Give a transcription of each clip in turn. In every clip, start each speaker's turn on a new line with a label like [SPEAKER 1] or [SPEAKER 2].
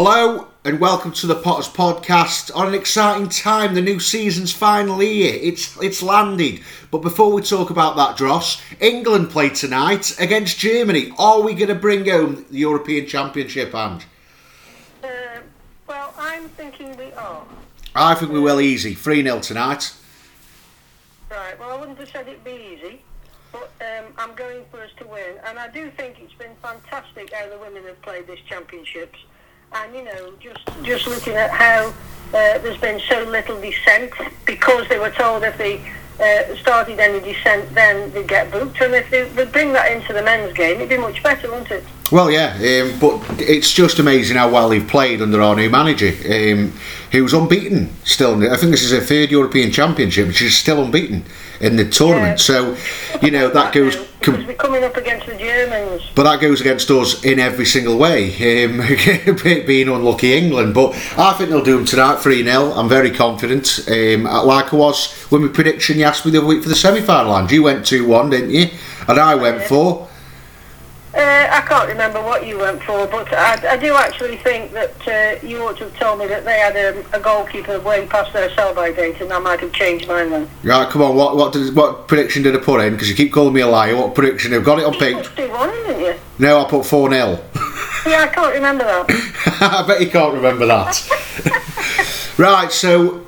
[SPEAKER 1] Hello and welcome to the Potters Podcast. On an exciting time, the new season's finally here. It's it's landed. But before we talk about that, Dross, England play tonight against Germany. Are we going to bring home the European Championship? And
[SPEAKER 2] Uh, well, I'm thinking we are.
[SPEAKER 1] I think we will easy. Three 0 tonight.
[SPEAKER 2] Right, well, I wouldn't have said it'd be easy, but um, I'm going for us to win. And I do think it's been fantastic how the women have played this championships. And, you know, just, just looking at how uh, there's been so little dissent because they were told if they uh, started any dissent, then they'd get booked. And if they would bring that into the men's game, it'd be much better, wouldn't it?
[SPEAKER 1] Well, yeah, um, but it's just amazing how well they've played under our new manager, um, was unbeaten still. I think this is a third European Championship, which is still unbeaten in the tournament.
[SPEAKER 2] Yeah.
[SPEAKER 1] So, you know, that goes. com-
[SPEAKER 2] because we're coming up against the Germans.
[SPEAKER 1] But that goes against us in every single way, um, being unlucky England. But I think they'll do them tonight 3 0. I'm very confident. Um, like I was when my prediction asked me the other week for the semi final, and you went 2 1, didn't you? And I went 4.
[SPEAKER 2] Uh, I can't remember what you went for, but I, I do actually think that uh, you ought to have told me that they had a, a goalkeeper way past their sell-by date, and I might have changed mine then.
[SPEAKER 1] Right, come on, what what, did, what prediction did I put in? Because you keep calling me a liar. What prediction? I've got it on
[SPEAKER 2] You
[SPEAKER 1] page.
[SPEAKER 2] put 2-1, didn't you?
[SPEAKER 1] No, I put 4 0.
[SPEAKER 2] Yeah, I can't remember that.
[SPEAKER 1] I bet you can't remember that. right, so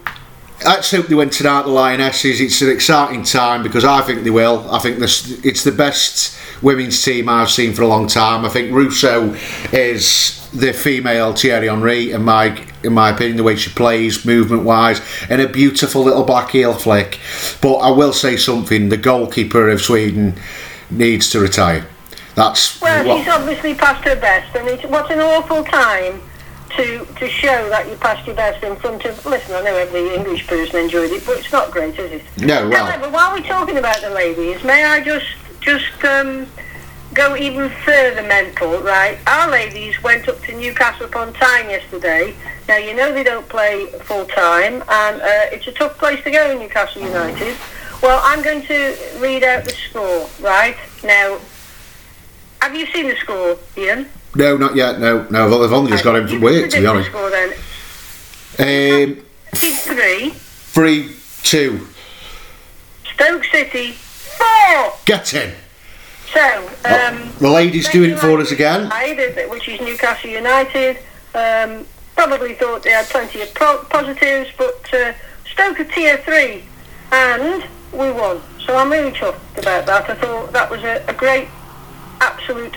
[SPEAKER 1] let's hope they win tonight, the Lionesses. It's an exciting time because I think they will. I think this it's the best women's team I've seen for a long time. I think Russo is the female Thierry Henry, in my in my opinion, the way she plays, movement wise, and a beautiful little black heel flick. But I will say something: the goalkeeper of Sweden needs to retire. That's
[SPEAKER 2] Well,
[SPEAKER 1] what-
[SPEAKER 2] she's obviously past her best, and it's, what an awful time to to show that you passed your best in front of... Listen, I know every English person enjoyed it, but it's not great, is it?
[SPEAKER 1] no, well.
[SPEAKER 2] However, while we're talking about the ladies, may I just just um, go even further mental, right? Our ladies went up to Newcastle upon Tyne yesterday. Now you know they don't play full time, and uh, it's a tough place to go, in Newcastle United. Well, I'm going to read out the score, right? Now, have you seen the score, Ian?
[SPEAKER 1] No, not yet. No, no. I've- only just got him from work, to be honest.
[SPEAKER 2] Score then.
[SPEAKER 1] Um,
[SPEAKER 2] Three.
[SPEAKER 1] three, two.
[SPEAKER 2] Stoke City. Four.
[SPEAKER 1] Get in.
[SPEAKER 2] So, um,
[SPEAKER 1] The ladies doing it for us again.
[SPEAKER 2] United, which is Newcastle United. Um, probably thought they had plenty of pro- positives, but uh, Stoke are tier three, and we won. So I'm really chuffed about that. I thought that was a, a great, absolute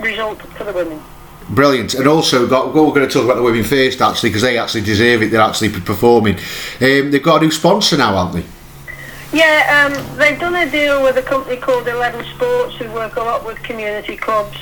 [SPEAKER 2] result for the women.
[SPEAKER 1] Brilliant. And also, got, well, we're going to talk about the women first, actually, because they actually deserve it. They're actually performing. Um, they've got a new sponsor now, haven't they?
[SPEAKER 2] Yeah, um, they've done a deal with a company called Eleven Sports, who work a lot with community clubs,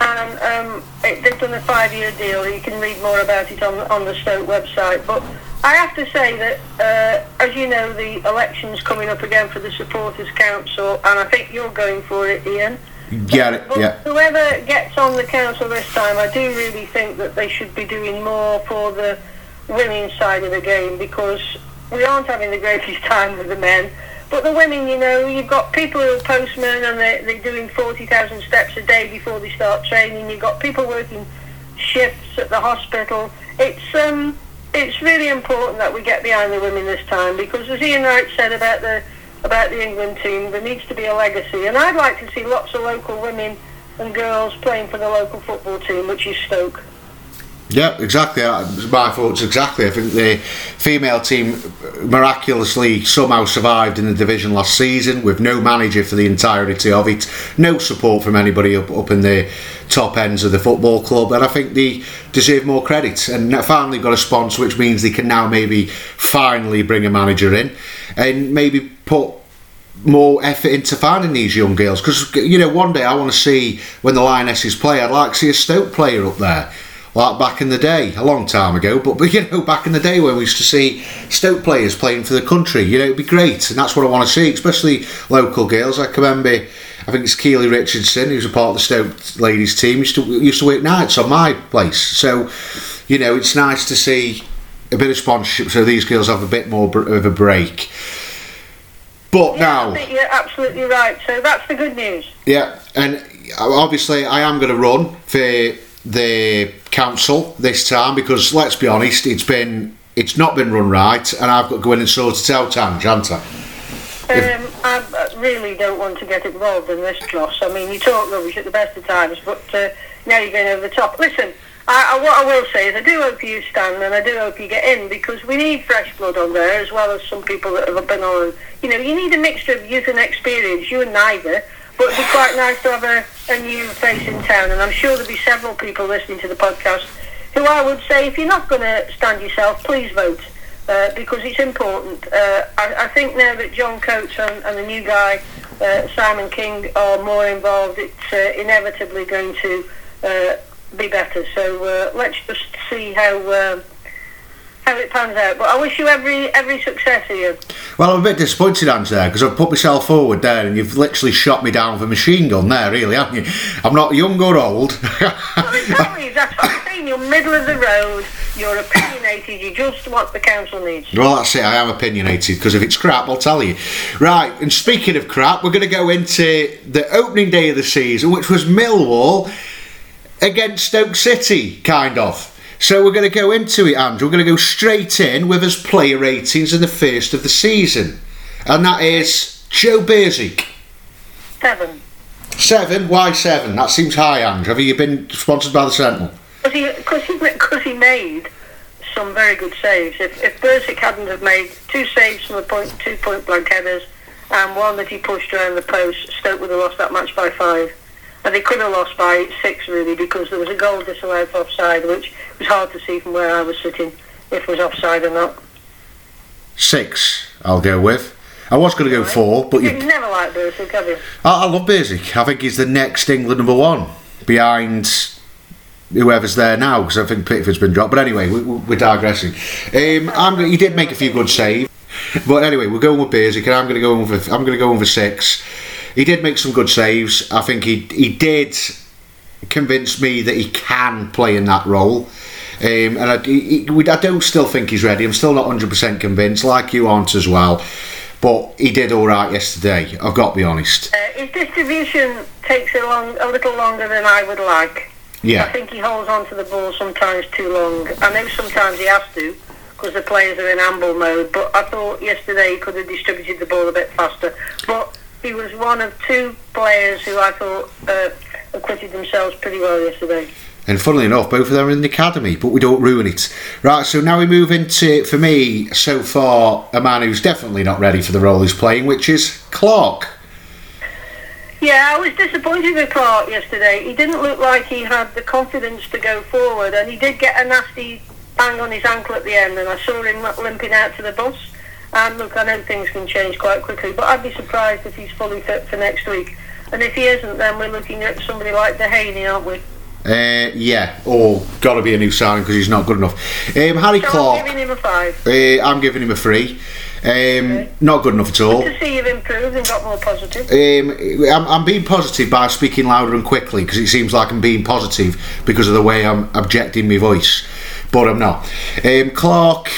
[SPEAKER 2] and um, it, they've done a five-year deal. You can read more about it on on the Stoke website. But I have to say that, uh, as you know, the election's coming up again for the Supporters Council, and I think you're going for it, Ian.
[SPEAKER 1] Get it, yeah.
[SPEAKER 2] whoever gets on the council this time, I do really think that they should be doing more for the women's side of the game because we aren't having the greatest time with the men. But the women, you know, you've got people who are postmen and they're, they're doing 40,000 steps a day before they start training. You've got people working shifts at the hospital. It's um, it's really important that we get behind the women this time because, as Ian Wright said about the about the England team, there needs to be a legacy, and I'd like to see lots of local women and girls playing for the local football team, which is Stoke.
[SPEAKER 1] Yeah, exactly. Uh, My thoughts exactly. I think the female team miraculously somehow survived in the division last season with no manager for the entirety of it, no support from anybody up, up in the top ends of the football club, and I think they deserve more credit. And finally got a sponsor, which means they can now maybe finally bring a manager in and maybe put more effort into finding these young girls. Because you know one day I want to see when the Lionesses play I'd like to see a Stoke player up there. Like back in the day a long time ago but, but you know back in the day when we used to see Stoke players playing for the country you know it'd be great and that's what I want to see especially local girls. I can remember I think it's Keely Richardson who's a part of the Stoke ladies team used to used to work nights on my place. So you know it's nice to see a bit of sponsorship so these girls have a bit more of a break but
[SPEAKER 2] Yeah,
[SPEAKER 1] now
[SPEAKER 2] I think you're absolutely right. So that's the good news.
[SPEAKER 1] yeah, and obviously I am going to run for the council this time because let's be honest, it's been it's not been run right, and I've got to go in and sort it out, Ange, haven't I?
[SPEAKER 2] Um, I really don't want to get involved in this, Joss. I mean, you talk rubbish at the best of times, but uh, now you're going over the top. Listen, I, I, what I will say is I do hope you stand and I do hope you get in because we need fresh blood on there as well as some people that have been on. You know, you need a mixture of youth and experience. You and neither. But it'd be quite nice to have a, a new face in town, and I'm sure there'll be several people listening to the podcast who I would say, if you're not going to stand yourself, please vote. Uh, because it's important. Uh, I, I, think now that John Coates and, and the new guy, uh, Simon King, are more involved, it's uh, inevitably going to uh, be better. So uh, let's just see how um, how it pans out. But I wish you every every success, Ian.
[SPEAKER 1] Well, I'm a bit disappointed, Ange, there because I've put myself forward there, and you've literally shot me down with a machine gun there, really, haven't you? I'm not young or old.
[SPEAKER 2] well, exactly. That's what I'm saying. You're middle of the road. You're opinionated. You just what the council needs.
[SPEAKER 1] Well, that's it. I am opinionated because if it's crap, I'll tell you. Right. And speaking of crap, we're going to go into the opening day of the season, which was Millwall against Stoke City, kind of. So we're going to go into it, Andrew. We're going to go straight in with his player ratings in the first of the season. And that is Joe Bursik.
[SPEAKER 2] Seven.
[SPEAKER 1] Seven? Why seven? That seems high, Andrew. Have you been sponsored by the Sentinel?
[SPEAKER 2] Because he, cause he made some very good saves. If, if Bursik hadn't have made two saves from the point, two point blank headers and one that he pushed around the post, Stoke would have lost that match by five. And they could have lost by six really because there was a goal disallowed for offside, which was hard to see from where I was sitting if it was offside or not.
[SPEAKER 1] Six, I'll go with. I was going to go four, but
[SPEAKER 2] you never liked Bursik, have you?
[SPEAKER 1] I, I love Bursik. I think he's the next England number one behind whoever's there now because I think Pickford's been dropped. But anyway, we, are digressing. Um, he did make a few good saves, but anyway, we're going with Bursik, and I'm going to go with I'm going to go with six he did make some good saves. I think he he did convince me that he can play in that role. Um, and I, he, I don't still think he's ready. I'm still not 100% convinced, like you aren't as well. But he did all right yesterday. I've got to be honest.
[SPEAKER 2] Uh, his distribution takes a long, a little longer than I would like.
[SPEAKER 1] Yeah.
[SPEAKER 2] I think he holds on to the ball sometimes too long. I know sometimes he has to because the players are in amble mode. But I thought yesterday he could have distributed the ball a bit faster. But he was one of two players who I thought uh, acquitted themselves pretty well yesterday.
[SPEAKER 1] And funnily enough, both of them are in the academy, but we don't ruin it. Right, so now we move into, for me, so far, a man who's definitely not ready for the role he's playing, which is Clarke.
[SPEAKER 2] Yeah, I was disappointed with Clarke yesterday. He didn't look like he had the confidence to go forward, and he did get a nasty bang on his ankle at the end, and I saw him limping out to the bus. And look, I know things can change quite quickly, but I'd be surprised if he's fully fit for next week. And if he isn't, then we're looking at somebody like Dehaney, aren't we?
[SPEAKER 1] Uh, yeah, or got to be a new signing because he's not good enough. Um, Harry so Clarke.
[SPEAKER 2] I'm giving him a five.
[SPEAKER 1] Uh, I'm giving him a three. Um, okay. Not good enough at all.
[SPEAKER 2] Good to see you've improved and got more positive.
[SPEAKER 1] Um, I'm, I'm being positive by speaking louder and quickly because it seems like I'm being positive because of the way I'm objecting my voice, but I'm not. Um, Clarke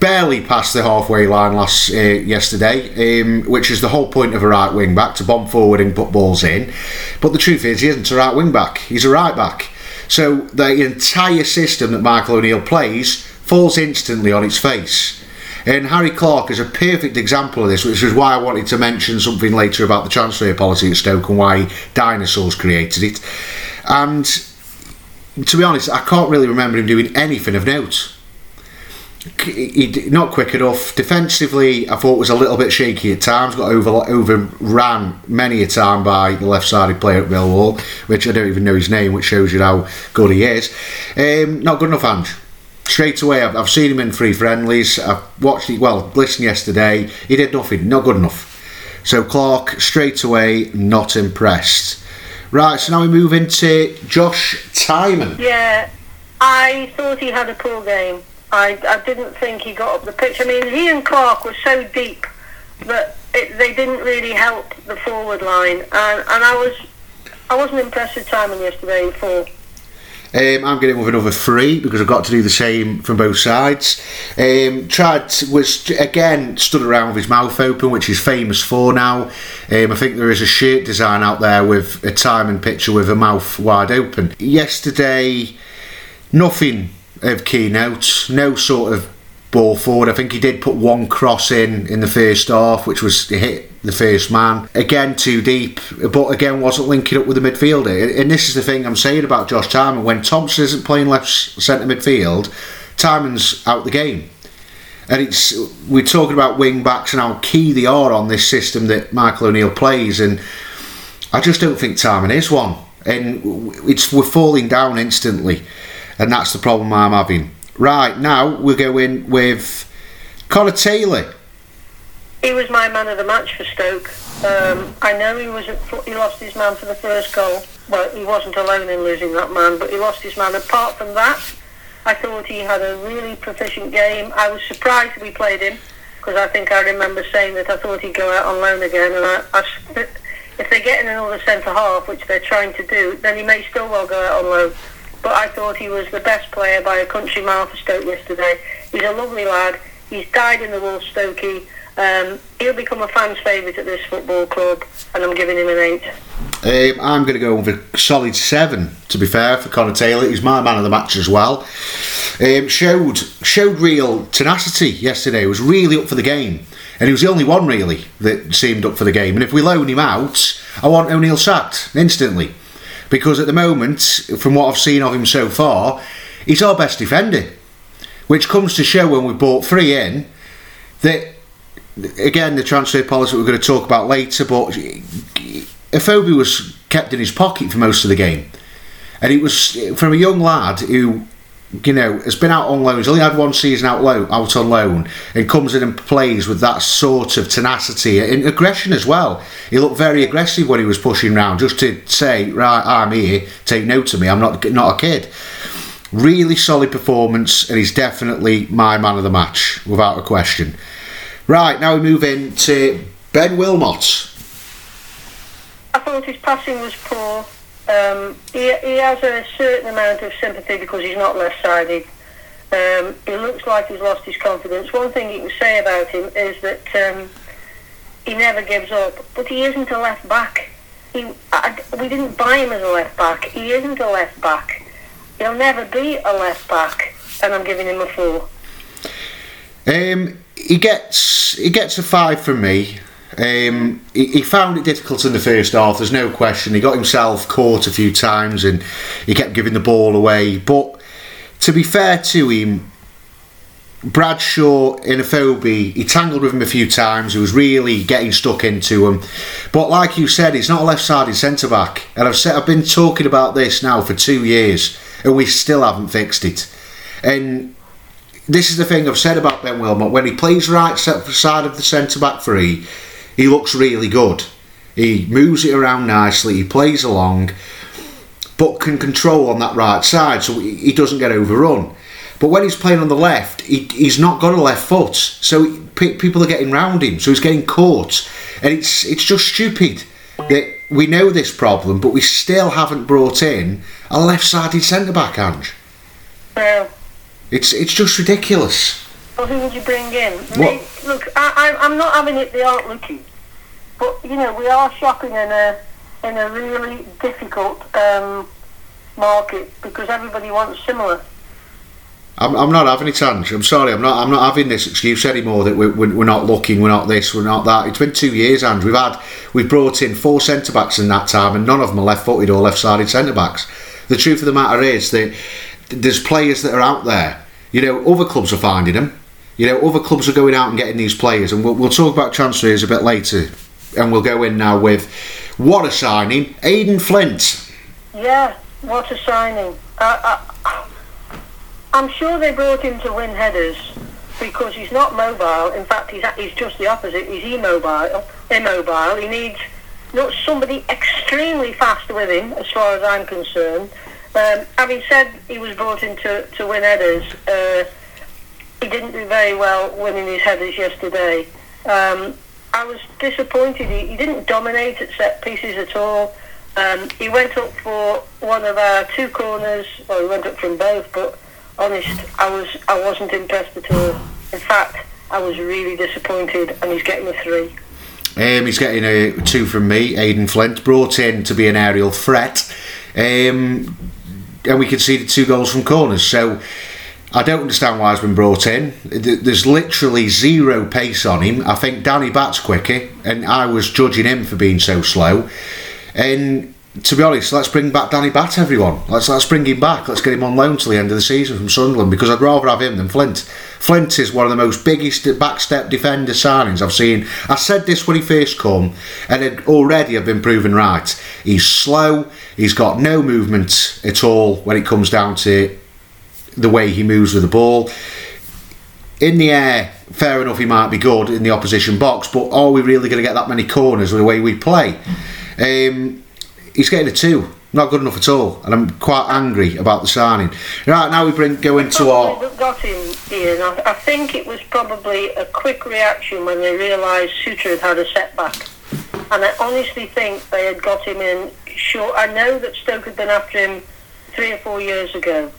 [SPEAKER 1] barely passed the halfway line last uh, yesterday, um, which is the whole point of a right wing back to bomb forward and put balls in. But the truth is, he isn't a right wing back; he's a right back. So the entire system that Michael O'Neill plays falls instantly on its face. And Harry Clarke is a perfect example of this, which is why I wanted to mention something later about the transfer policy at Stoke and why dinosaurs created it. And to be honest, I can't really remember him doing anything of note he, not quick enough. Defensively, I thought was a little bit shaky at times. Got over overran many a time by the left-sided player at Millwall, which I don't even know his name, which shows you how good he is. Um, not good enough, Ange. Straight away, I've, I've seen him in three friendlies. I've watched it. Well, listened yesterday. He did nothing. Not good enough. So Clarke straight away, not impressed. Right, so now we move into Josh Tymon.
[SPEAKER 2] Yeah, I thought he had a poor game. I, I didn't think he got up the pitch. I mean, he and Clarke were so deep that it, they didn't really help the forward line, and, and I was I wasn't impressed with Tymon yesterday for.
[SPEAKER 1] Um, I'm getting with another three because I've got to do the same from both sides. Um, was again stood around with his mouth open, which he's famous for now. Um, I think there is a shirt design out there with a Tymon picture with a mouth wide open. Yesterday, nothing of keynote, no sort of ball forward. I think he did put one cross in in the first half, which was hit the first man. Again, too deep, but again, wasn't linking up with the midfielder. And this is the thing I'm saying about Josh Tymon. When Thompson isn't playing left centre midfield, Tymon's out the game. And it's we're talking about wing backs and how key they are on this system that Michael O'Neill plays, and I just don't think Tymon is one. And it's we're falling down instantly, and that's the problem I'm having. Right now we're going with Connor Taylor
[SPEAKER 2] he was my man of the match for Stoke. Um, I know he was at, he lost his man for the first goal. Well, he wasn't alone in losing that man, but he lost his man. Apart from that, I thought he had a really proficient game. I was surprised we played him because I think I remember saying that I thought he'd go out on loan again. And I, I, if they get in another centre half, which they're trying to do, then he may still well go out on loan. But I thought he was the best player by a country mile for Stoke yesterday. He's a lovely lad. He's died in the wool, Stokey. Um, he'll become a fan's favourite at this football club, and I'm giving him an eight. Um,
[SPEAKER 1] I'm going to go with a solid seven. To be fair, for Connor Taylor, he's my man of the match as well. Um, showed showed real tenacity yesterday. Was really up for the game, and he was the only one really that seemed up for the game. And if we loan him out, I want O'Neill sacked instantly, because at the moment, from what I've seen of him so far, he's our best defender, which comes to show when we bought three in that again, the transfer policy we're going to talk about later, but Afobe was kept in his pocket for most of the game. And it was from a young lad who, you know, has been out on loan, he's only had one season out, loan, out on loan, and comes in and plays with that sort of tenacity and aggression as well. He looked very aggressive when he was pushing round, just to say, right, I'm here, take note of me, I'm not, not a kid. Really solid performance, and he's definitely my man of the match, without a question. Right, now we move in to Ben Wilmot.
[SPEAKER 2] I thought his passing was poor. Um, he, he has a certain amount of sympathy because he's not left-sided. Um, he looks like he's lost his confidence. One thing you can say about him is that um, he never gives up, but he isn't a left back. He, I, we didn't buy him as a left back. He isn't a left back. He'll never be a left back, and I'm giving him a four.
[SPEAKER 1] Um, he gets he gets a five from me. Um, he, he, found it difficult in the first half. There's no question. He got himself caught a few times and he kept giving the ball away. But to be fair to him, Bradshaw in Afobe, he tangled with him a few times. He was really getting stuck into him. But like you said, he's not a left-sided centre back, and I've said I've been talking about this now for two years, and we still haven't fixed it. And this is the thing I've said about Ben Wilmot. When he plays right side of the centre back three, he looks really good. He moves it around nicely. He plays along, but can control on that right side, so he doesn't get overrun. But when he's playing on the left, he, he's not got a left foot, so people are getting round him, so he's getting caught, and it's it's just stupid that we know this problem, but we still haven't brought in a left-sided centre back, Ange.
[SPEAKER 2] Well,
[SPEAKER 1] it's it's just ridiculous.
[SPEAKER 2] Well, who would you bring in? What? look, I, I, am not having it. They aren't looking, but you know we are shopping in a in a really difficult um, market because everybody wants similar.
[SPEAKER 1] I'm, I'm not having it, Ange. I'm sorry. I'm not. I'm not having this excuse anymore that we're, we're not looking. We're not this. We're not that. It's been two years, Ange. We've had we've brought in four centre backs in that time, and none of them are left-footed or left-sided centre backs. The truth of the matter is that there's players that are out there you know, other clubs are finding them. You know, other clubs are going out and getting these players, and we'll, we'll talk about transfers a bit later. And we'll go in now with what a signing, Aden Flint.
[SPEAKER 2] Yeah, what a signing. Uh, uh, I'm sure they brought him to win headers because he's not mobile. In fact, he's, he's just the opposite. He's immobile. Immobile. He needs not somebody extremely fast with him, as far as I'm concerned. Um, having said he was brought in to, to win headers, uh, he didn't do very well winning his headers yesterday. Um, I was disappointed. He, he, didn't dominate at set pieces at all. Um, he went up for one of our two corners. Well, he went up from both, but honest, I was I wasn't impressed at all. In fact, I was really disappointed, and he's getting a three.
[SPEAKER 1] Um, he's getting a two from me. Aden Flint brought in to be an aerial threat, um, and we conceded two goals from corners. So I don't understand why he's been brought in. There's literally zero pace on him. I think Danny Batth's quicker, and I was judging him for being so slow. And to be honest, let's bring back Danny Batth, everyone. Let's let's bring him back. Let's get him on loan till the end of the season from Sunderland because I'd rather have him than Flint. Flint is one of the most biggest backstep defender signings I've seen. I said this when he first come, and it already have been proven right. He's slow. He's got no movement at all when it comes down to the way he moves with the ball. In the air, fair enough, he might be good in the opposition box, but are we really going to get that many corners with the way we play? Um, he's getting a two. Not good enough at all, and I'm quite angry about the signing. Right now, we bring go into our.
[SPEAKER 2] Got him, Ian. I, I think it was probably a quick reaction when they realised Souttar had had a setback, and I honestly think they had got him in Sure, I know that Stoke had been after him three or four years ago,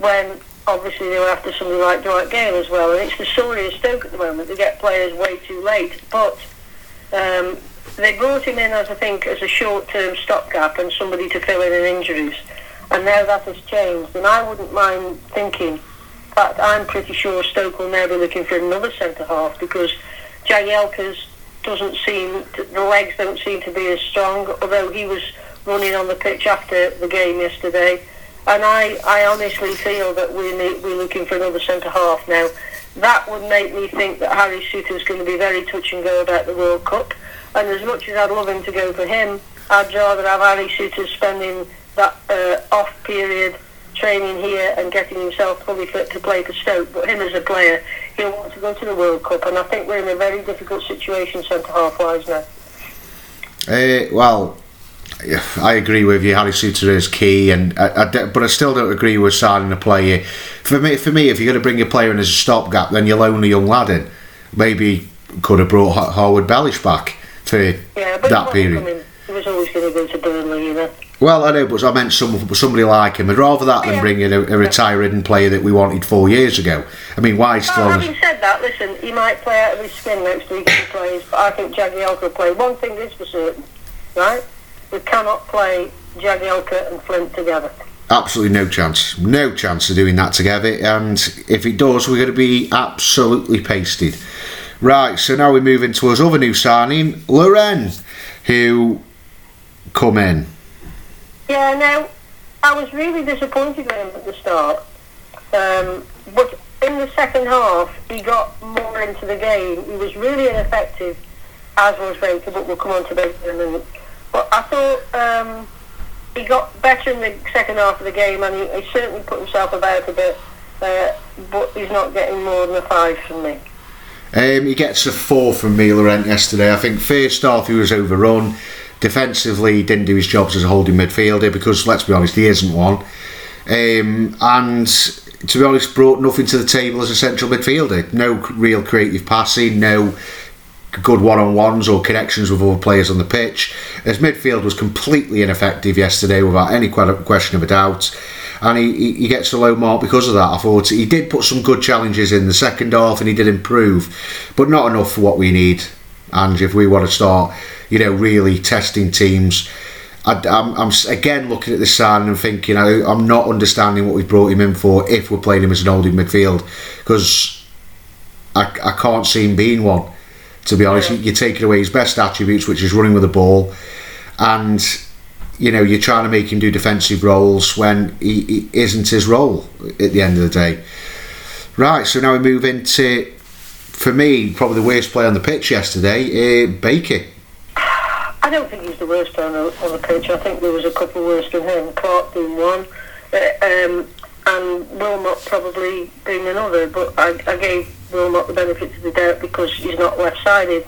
[SPEAKER 2] when obviously they were after somebody like Dwight Gayle as well, and it's the story of Stoke at the moment. They get players way too late, but. Um, they brought him in as I think as a short-term stopgap and somebody to fill in in injuries, and now that has changed. And I wouldn't mind thinking. In fact, I'm pretty sure Stoke will now be looking for another centre half because Jagielka's doesn't seem to, the legs don't seem to be as strong. Although he was running on the pitch after the game yesterday, and I, I honestly feel that we need, we're looking for another centre half now. That would make me think that Harry Souttar is going to be very touch and go about the World Cup. And as much as I'd love him to go for him, I'd rather have Harry Souttar spending that uh, off period training here and getting himself fully fit to play for Stoke. But him as a player, he'll want to go to the World Cup, and I think we're in a very difficult situation centre half wise now.
[SPEAKER 1] Uh, well, I agree with you. Harry Souttar is key, and I, I, but I still don't agree with signing a player. For me, for me, if you're going to bring a player in as a stopgap, then you loan a young lad in. Maybe could have brought Harwood-Bellis back for
[SPEAKER 2] yeah, but
[SPEAKER 1] that period.
[SPEAKER 2] Coming, he was always going to go to Burnley, you know.
[SPEAKER 1] Well, I know, but I meant some, somebody like him. I'd rather that than bring in a, a retiring player that we wanted four years ago. I mean, why still?
[SPEAKER 2] Well, having said that, listen, he might play out of his skin next week if he plays, but I think Jagielka will play. One thing is for certain, right? We cannot play Jagielka and Flint together.
[SPEAKER 1] Absolutely no chance. No chance of doing that together. And if it does, we're going to be absolutely pasted. Right, so now we move into his other new signing, Laurent, who come in.
[SPEAKER 2] Yeah, now, I was really disappointed with him at the start. Um, but in the second half, he got more into the game. He was really ineffective, as was Baker, but we'll come on to Baker in a minute. But I thought um, he got better in the second half of the game, and he, he certainly put himself about a bit, uh, but he's not getting more than a five from me.
[SPEAKER 1] Um, he gets a four from me, Laurent, yesterday. I think first half he was overrun. Defensively, he didn't do his jobs as a holding midfielder because, let's be honest, he isn't one. Um, and to be honest, brought nothing to the table as a central midfielder. No real creative passing, no good one-on-ones or connections with other players on the pitch. His midfield was completely ineffective yesterday, without any question of a doubt and he, he gets a low mark because of that. I thought he did put some good challenges in the second half and he did improve, but not enough for what we need. And if we want to start, you know, really testing teams, I, am again looking at this sign and thinking I, I'm not understanding what we brought him in for if we're playing him as an holding midfield because I, I can't see him being one. To be honest, you're taking away his best attributes, which is running with the ball, and you know, you're trying to make him do defensive roles when he, he isn't his role at the end of the day. Right, so now we move into, for me, probably the worst player on the pitch yesterday, uh, Baker.
[SPEAKER 2] I don't think he's the worst player on the, on the pitch. I think there was a couple worse than him. Clarke being one, uh, um, and Wilmot probably being another. But I, I gave Wilmot the benefit of the doubt because he's not left-sided.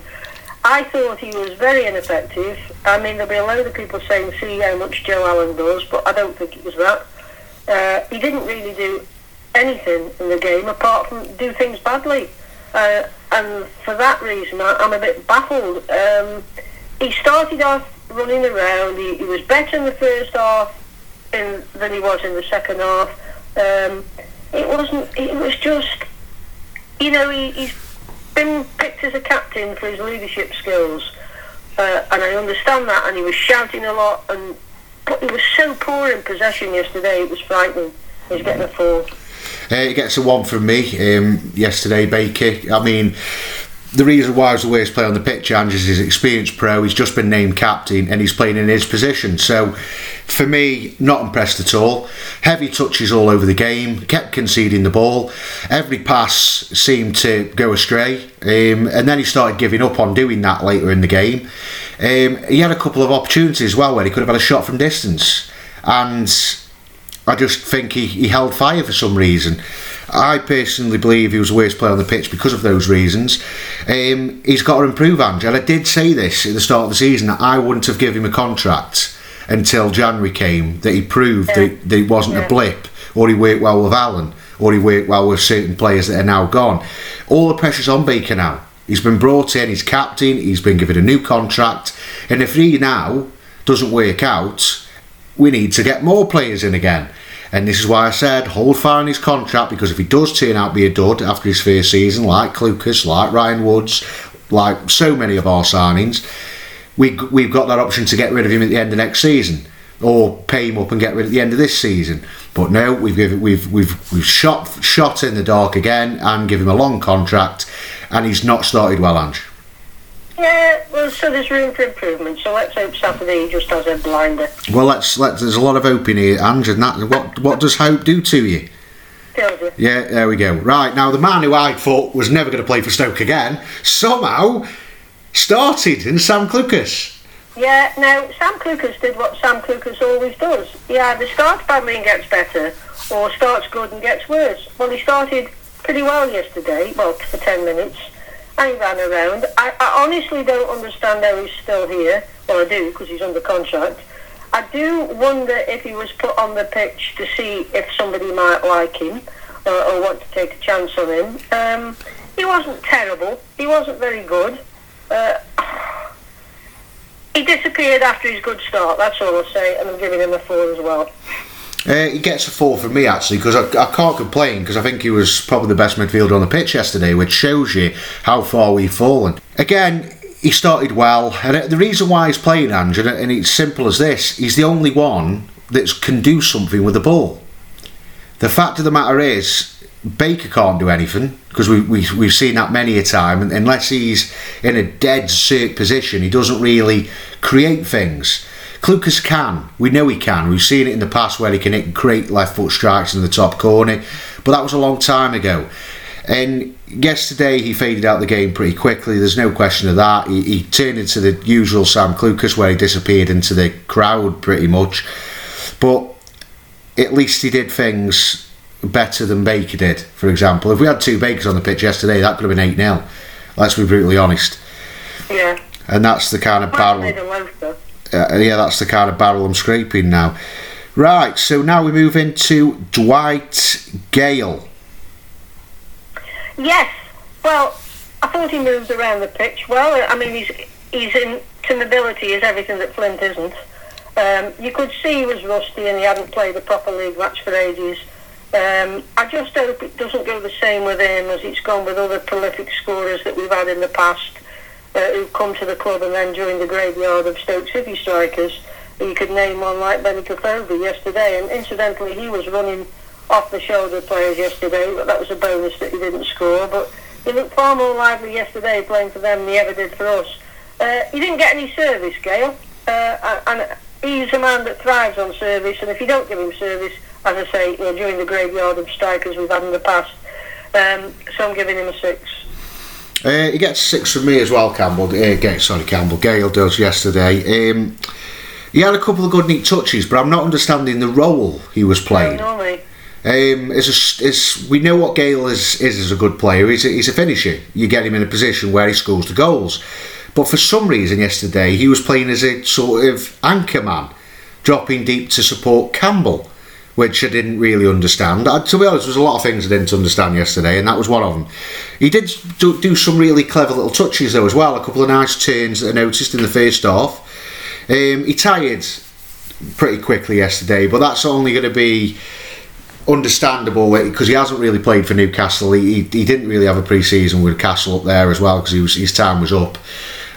[SPEAKER 2] I thought he was very ineffective. I mean, there'll be a load of people saying, see how much Joe Allen does, but I don't think it was that. Uh, he didn't really do anything in the game apart from do things badly. Uh, and for that reason, I, am a bit baffled. Um, he started off running around. He, he was better in the first half in, than he was in the second half. Um, it wasn't. It was just, you know, he, he's been picked as a captain for his leadership skills, uh, and I understand that. And he was shouting a lot, and but he was so poor in possession yesterday. It was frightening. He's getting a four.
[SPEAKER 1] Uh, he gets a one from me um, yesterday, Baker. I mean, the reason why he's the worst player on the pitch, Ange, is his experienced pro. He's just been named captain and he's playing in his position. So, for me, not impressed at all. Heavy touches all over the game, kept conceding the ball. Every pass seemed to go astray. Um, and then he started giving up on doing that later in the game. Um, he had a couple of opportunities as well where he could have had a shot from distance. And I just think he, he held fire for some reason. I personally believe he was the worst player on the pitch because of those reasons. Um, he's got to improve, Angel. I did say this at the start of the season that I wouldn't have given him a contract until January came, that he proved yeah. that, that it wasn't yeah. a blip, or he worked well with Allen, or he worked well with certain players that are now gone. All the pressure's on Baker now. He's been brought in, he's captain, he's been given a new contract, and if he now doesn't work out, we need to get more players in again. And this is why I said hold fire on his contract because if he does turn out to be a dud after his first season, like Clucas, like Ryan Woods, like so many of our signings, we, we've got that option to get rid of him at the end of next season or pay him up and get rid at the end of this season. But no, we've given, we've we've we've shot shot in the dark again and give him a long contract, and he's not started well, Ange.
[SPEAKER 2] Yeah, well, so there's room for improvement. So let's hope Saturday just has a blinder.
[SPEAKER 1] Well, let's let. There's a lot of hope in here, Ange, and that. What what does hope do to you? Yeah, there we go. Right now, the man who I thought was never going to play for Stoke again somehow started in Sam Clucas.
[SPEAKER 2] Yeah, now Sam Clucas did what Sam Clucas always does. He either starts badly and gets better, or starts good and gets worse. Well, he started pretty well yesterday, well, for 10 minutes and ran around. I, I honestly don't understand how he's still here. Well, I do because he's under contract. I do wonder if he was put on the pitch to see if somebody might like him or, or want to take a chance on him. Um, he wasn't terrible. He wasn't very good. Uh, he disappeared after his good start. That's all I'll say, and I'm giving him a four as well.
[SPEAKER 1] Uh, he gets a four from me actually because I, I, can't complain because I think he was probably the best midfielder on the pitch yesterday, which shows you how far we've fallen. Again, he started well, and the reason why he's playing Andrew, and it's simple as this: he's the only one that can do something with the ball. The fact of the matter is, Baker can't do anything because we, we, we've seen that many a time, and unless he's in a dead cert position, he doesn't really create things. Clucas can. We know he can. We've seen it in the past where he can hit great left foot strikes in the top corner, but that was a long time ago. And yesterday he faded out the game pretty quickly. There's no question of that. He, he turned into the usual Sam Clucas where he disappeared into the crowd pretty much. But at least he did things better than Baker did, for example. If we had two Bakers on the pitch yesterday, that could have been 8 0. Let's be brutally honest.
[SPEAKER 2] Yeah.
[SPEAKER 1] And that's the kind of barrel uh, yeah, that's the kind of barrel I'm scraping now. Right, so now we move into Dwight Gayle.
[SPEAKER 2] Yes, well, I thought he moved around the pitch well. I mean, he's he's into mobility is everything that Flint isn't. Um, you could see he was rusty and he hadn't played a proper league match for ages. Um, I just hope it doesn't go the same with him as it's gone with other prolific scorers that we've had in the past uh, who've come to the club and then joined the graveyard of Stoke City strikers. You could name one like Benik Afobe yesterday, and incidentally, he was running off the shoulder players yesterday, but that was a bonus that he didn't score. But he looked far more lively yesterday playing for them than he ever did for us. Uh, he didn't get any service, Gayle, uh, and he's a man that thrives on service, and if you don't give him service, as I say, you know, during the graveyard of strikers we've had in the past, um, so I'm giving him a six.
[SPEAKER 1] Uh, he gets six from me as well, Campbell. Uh, sorry, Campbell. Gayle does yesterday. Um, he had a couple of good neat touches, but I'm not understanding the role he was playing.
[SPEAKER 2] No, no,
[SPEAKER 1] um, as a, as we know what Gayle is, is as a good player. He's a, he's a finisher. You get him in a position where he scores the goals. But for some reason yesterday, he was playing as a sort of anchor man, dropping deep to support Campbell which I didn't really understand. Uh, to be honest, there was a lot of things I didn't understand yesterday, and that was one of them. He did do, do some really clever little touches though as well. A couple of nice turns that I noticed in the first half. Um, he tired pretty quickly yesterday, but that's only going to be understandable because he hasn't really played for Newcastle. He, he, he didn't really have a pre-season with Castle up there as well because his time was up,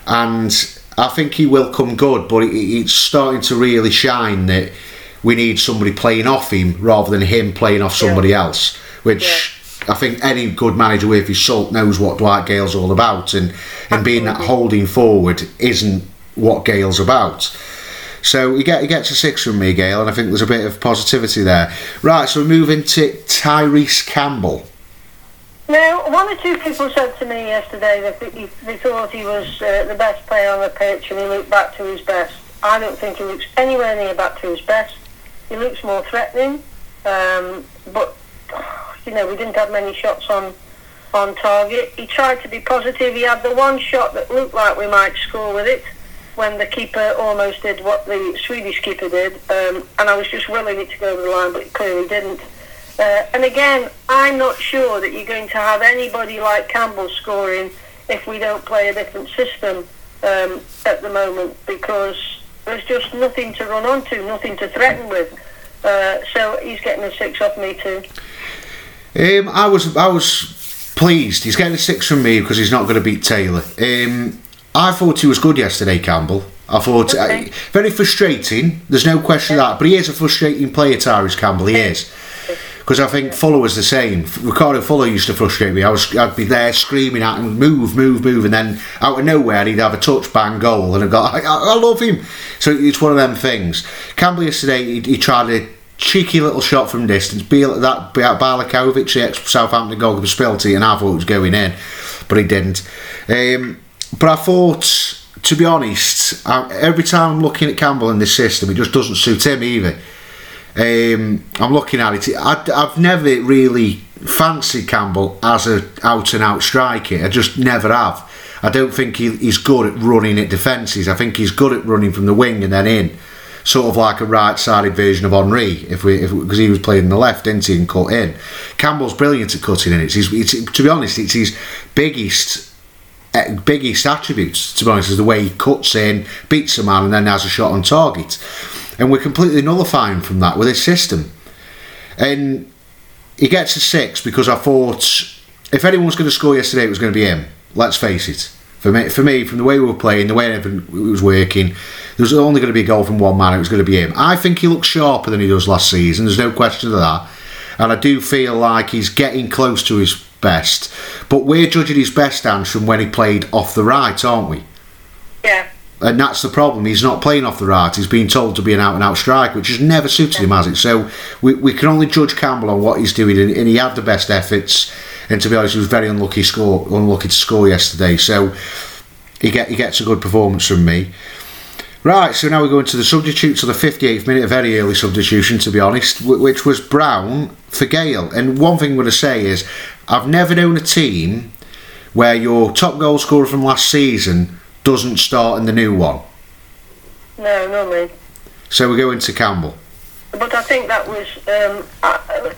[SPEAKER 1] and I think he will come good. But it, it's starting to really shine that we need somebody playing off him rather than him playing off somebody yeah. else, which. Yeah. I think any good manager with his salt knows what Dwight Gayle's all about, and, and being that holding forward isn't what Gayle's about. So he, get, he gets a six from me, Gayle, and I think there's a bit of positivity there. Right, so we move into Tyrese Campbell.
[SPEAKER 2] Now, one or two people said to me yesterday that they, they thought he was uh, the best player on the pitch and he looked back to his best. I don't think he looks anywhere near back to his best. He looks more threatening, um, but you know we didn't have many shots on on target. He tried to be positive. He had the one shot that looked like we might score with it, when the keeper almost did what the Swedish keeper did, um, and I was just willing it to go over the line, but it clearly didn't. Uh, and again, I'm not sure that you're going to have anybody like Campbell scoring if we don't play a different system um, at the moment because there's just nothing to run onto, nothing to threaten with. Uh, so he's getting a six off me too.
[SPEAKER 1] Um, I was I was pleased. He's getting a six from me because he's not going to beat Taylor. Um, I thought he was good yesterday, Campbell. I thought okay. uh, very frustrating. There's no question yeah. of that. But he is a frustrating player, Tyrese Campbell. He is. Because I think Fuller was the same. Ricardo Fuller used to frustrate me. I was, I'd be there screaming at him, move, move, move, and then out of nowhere he'd have a touch, bang, goal, and I got, I, I love him. So it's one of them things. Campbell yesterday, he, he tried a cheeky little shot from distance. Be that Bialkowski, the ex Southampton goalkeeper, spilt it, and I thought it was going in, but he didn't. Um, but I thought, to be honest, every time I'm looking at Campbell in this system, it just doesn't suit him either. Um, I'm looking at it. I, have never really fancied Campbell as a out and out striker. I just never have. I don't think he, he's good at running at defences. I think he's good at running from the wing and then in, sort of like a right-sided version of Henry. If we, because he was playing the left, didn't he, and cut in. Campbell's brilliant at cutting in. It's, it's to be honest, it's his biggest biggest attributes, to be honest, is the way he cuts in, beats a man, and then has a shot on target. And we're completely nullifying from that with his system. And he gets a six because I thought if anyone was going to score yesterday, it was going to be him. Let's face it. For me, for me, from the way we were playing, the way everything was working, there was only going to be a goal from one man. It was going to be him. I think he looks sharper than he does last season. There's no question of that. And I do feel like he's getting close to his best. But we're judging his best dance from when he played off the right, aren't we? And that's the problem. He's not playing off the right. He's been told to be an out and out striker, which has never suited him, has it? So we, we can only judge Campbell on what he's doing, and, and he had the best efforts. And to be honest, he was very unlucky score, unlucky to score yesterday. So he get he gets a good performance from me. Right, so now we go into the substitute to the 58th minute, a very early substitution, to be honest, which was Brown for Gayle. And one thing I'm going to say is, I've never known a team where your top goal scorer from last season doesn't start in the new one.
[SPEAKER 2] No, me.
[SPEAKER 1] So we go into Campbell.
[SPEAKER 2] But I think that was. Um, uh,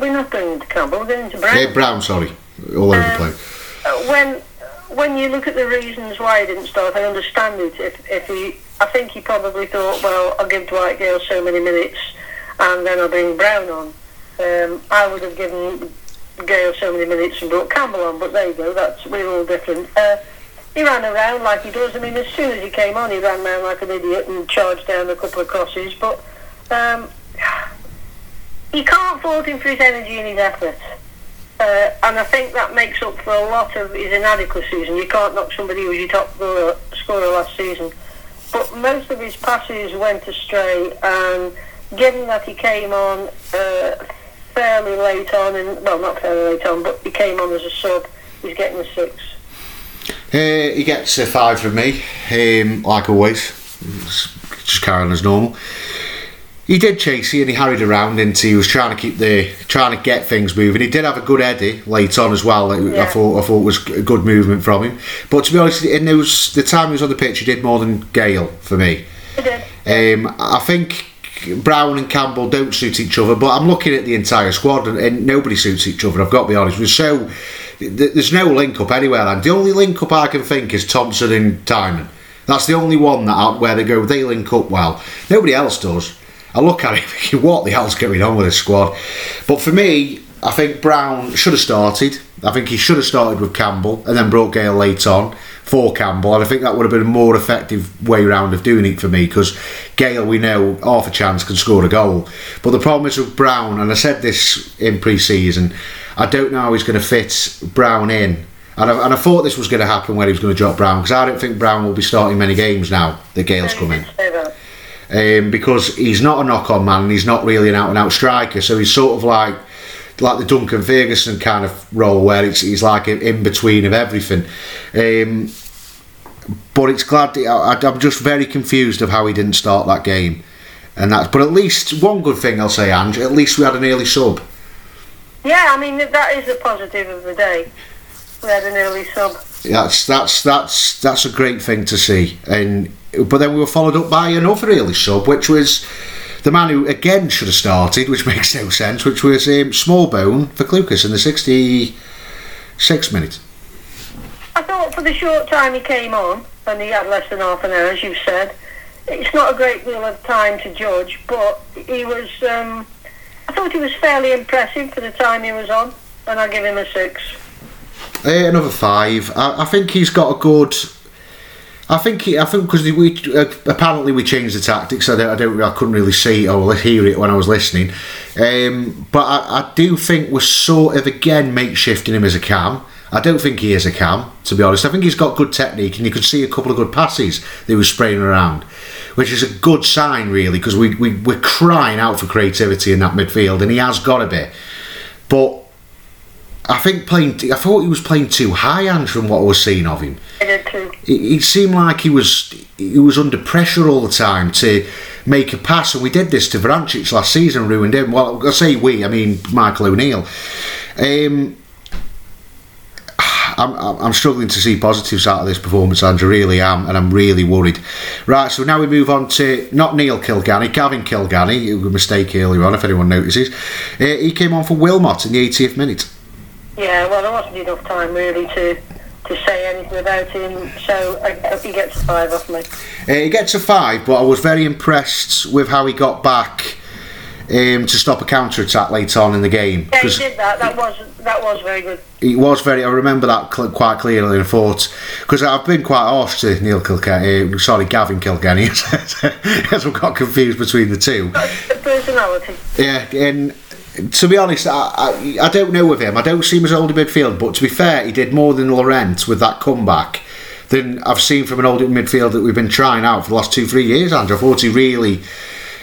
[SPEAKER 2] we're not going into Campbell, we're going into Brown.
[SPEAKER 1] Yeah, Brown, sorry. All over um, the place.
[SPEAKER 2] Uh, when when you look at the reasons why he didn't start, I understand it. If, if he, I think he probably thought, well, I'll give Dwight Gayle so many minutes, and then I'll bring Brown on. Um, I would have given Gayle so many minutes and brought Campbell on, but there you go. That's we're all different. Uh, he ran around like he does. I mean, as soon as he came on, he ran around like an idiot and charged down a couple of crosses. But um, you can't fault him for his energy and his effort. Uh, and I think that makes up for a lot of his inadequacies. And you can't knock somebody who was your top scorer, scorer last season. But most of his passes went astray, and given that he came on uh, fairly late on, and well, not fairly late on, but he came on as a sub, he's getting a six.
[SPEAKER 1] Uh, he gets a five from me, um, like always. Just carrying as normal he did chase and he hurried around and he was trying to keep the trying to get things moving. He did have a good eddy late on as well. Yeah. I thought I thought was a good movement from him. But to be honest, in those the time he was on the pitch, he did more than Gayle for me.
[SPEAKER 2] He did. Um,
[SPEAKER 1] I think Brown and Campbell don't suit each other, but I'm looking at the entire squad and, and nobody suits each other. I've got to be honest. We're so there's no link up anywhere. And the only link up I can think is Thompson and Tymon. That's the only one that I, where they go they link up well. Nobody else does. I look at it what the hell's going on with this squad? But for me, I think Brown should have started. I think he should have started with Campbell and then brought Gayle late on for Campbell, and I think that would have been a more effective way round of doing it for me because Gayle, we know, half a chance can score a goal. But the problem is with Brown, and I said this in pre season, I don't know how he's going to fit Brown in. And I, and I thought this was going to happen when he was going to drop Brown because I don't think Brown will be starting many games now that Gayle's coming. Um, because he's not a knock on man and he's not really an out and out striker, so he's sort of like like the Duncan Ferguson kind of role where it's he's like in between of everything. Um, but it's glad I, I'm just very confused of how he didn't start that game, and that's. But at least one good thing I'll say, Ange. At least we had an early sub.
[SPEAKER 2] Yeah, I mean that is a positive of the day. We had an early sub.
[SPEAKER 1] That's that's that's that's a great thing to see, and but then we were followed up by another early sub, which was the man who again should have started, which makes no sense, which was um, Smallbone for Clucas in the 66 minutes.
[SPEAKER 2] I thought for the short time he came on, and he had less than half an hour, as you've said, it's not a great deal of time to judge, but he was. Um, I thought he was fairly impressive for the time he was on, and I'll give him a six.
[SPEAKER 1] Uh, another five. I, I think he's got a good I think he, I think because we uh, apparently we changed the tactics. I don't, I don't, I couldn't really see or hear it when I was listening. Um, but I, I, do think we're sort of again makeshifting him as a cam. I don't think he is a cam, to be honest. I think he's got good technique, and you could see a couple of good passes that he was spraying around, which is a good sign, really, because we, we we're crying out for creativity in that midfield, and he has got a bit. But I think playing. I thought he was playing too high, and from what I was seeing of him, it, it seemed like he was he was under pressure all the time to make a pass, and we did this to Vrancic last season, ruined him. Well, I say we, I mean Michael O'Neill. Um, I'm, I'm struggling to see positives out of this performance, Andrew. Really am, and I'm really worried. Right, so now we move on to not Neil Kilkenny, Gavin Kilkenny. A mistake earlier on, if anyone notices. Uh, he came on for Wilmot in the 80th minute.
[SPEAKER 2] Yeah, well, there wasn't enough time really to to say anything about him, so I hope he gets a five off me. Uh,
[SPEAKER 1] he gets a five, but I was very impressed with how he got back. Um, to stop a counter attack later on in the game.
[SPEAKER 2] Yeah, he did that. That was that was very good.
[SPEAKER 1] He was very. I remember that cl- quite clearly. And I thought because I've been quite harsh to Neil Kilkenny. Uh, sorry, Gavin Kilkenny. as we got confused between the two.
[SPEAKER 2] personality.
[SPEAKER 1] Yeah, and to be honest, I, I, I don't know with him. I don't see him as old in midfield, but to be fair, he did more than Laurent with that comeback than I've seen from an old midfield that we've been trying out for the last two, three years. Andrew, I thought he really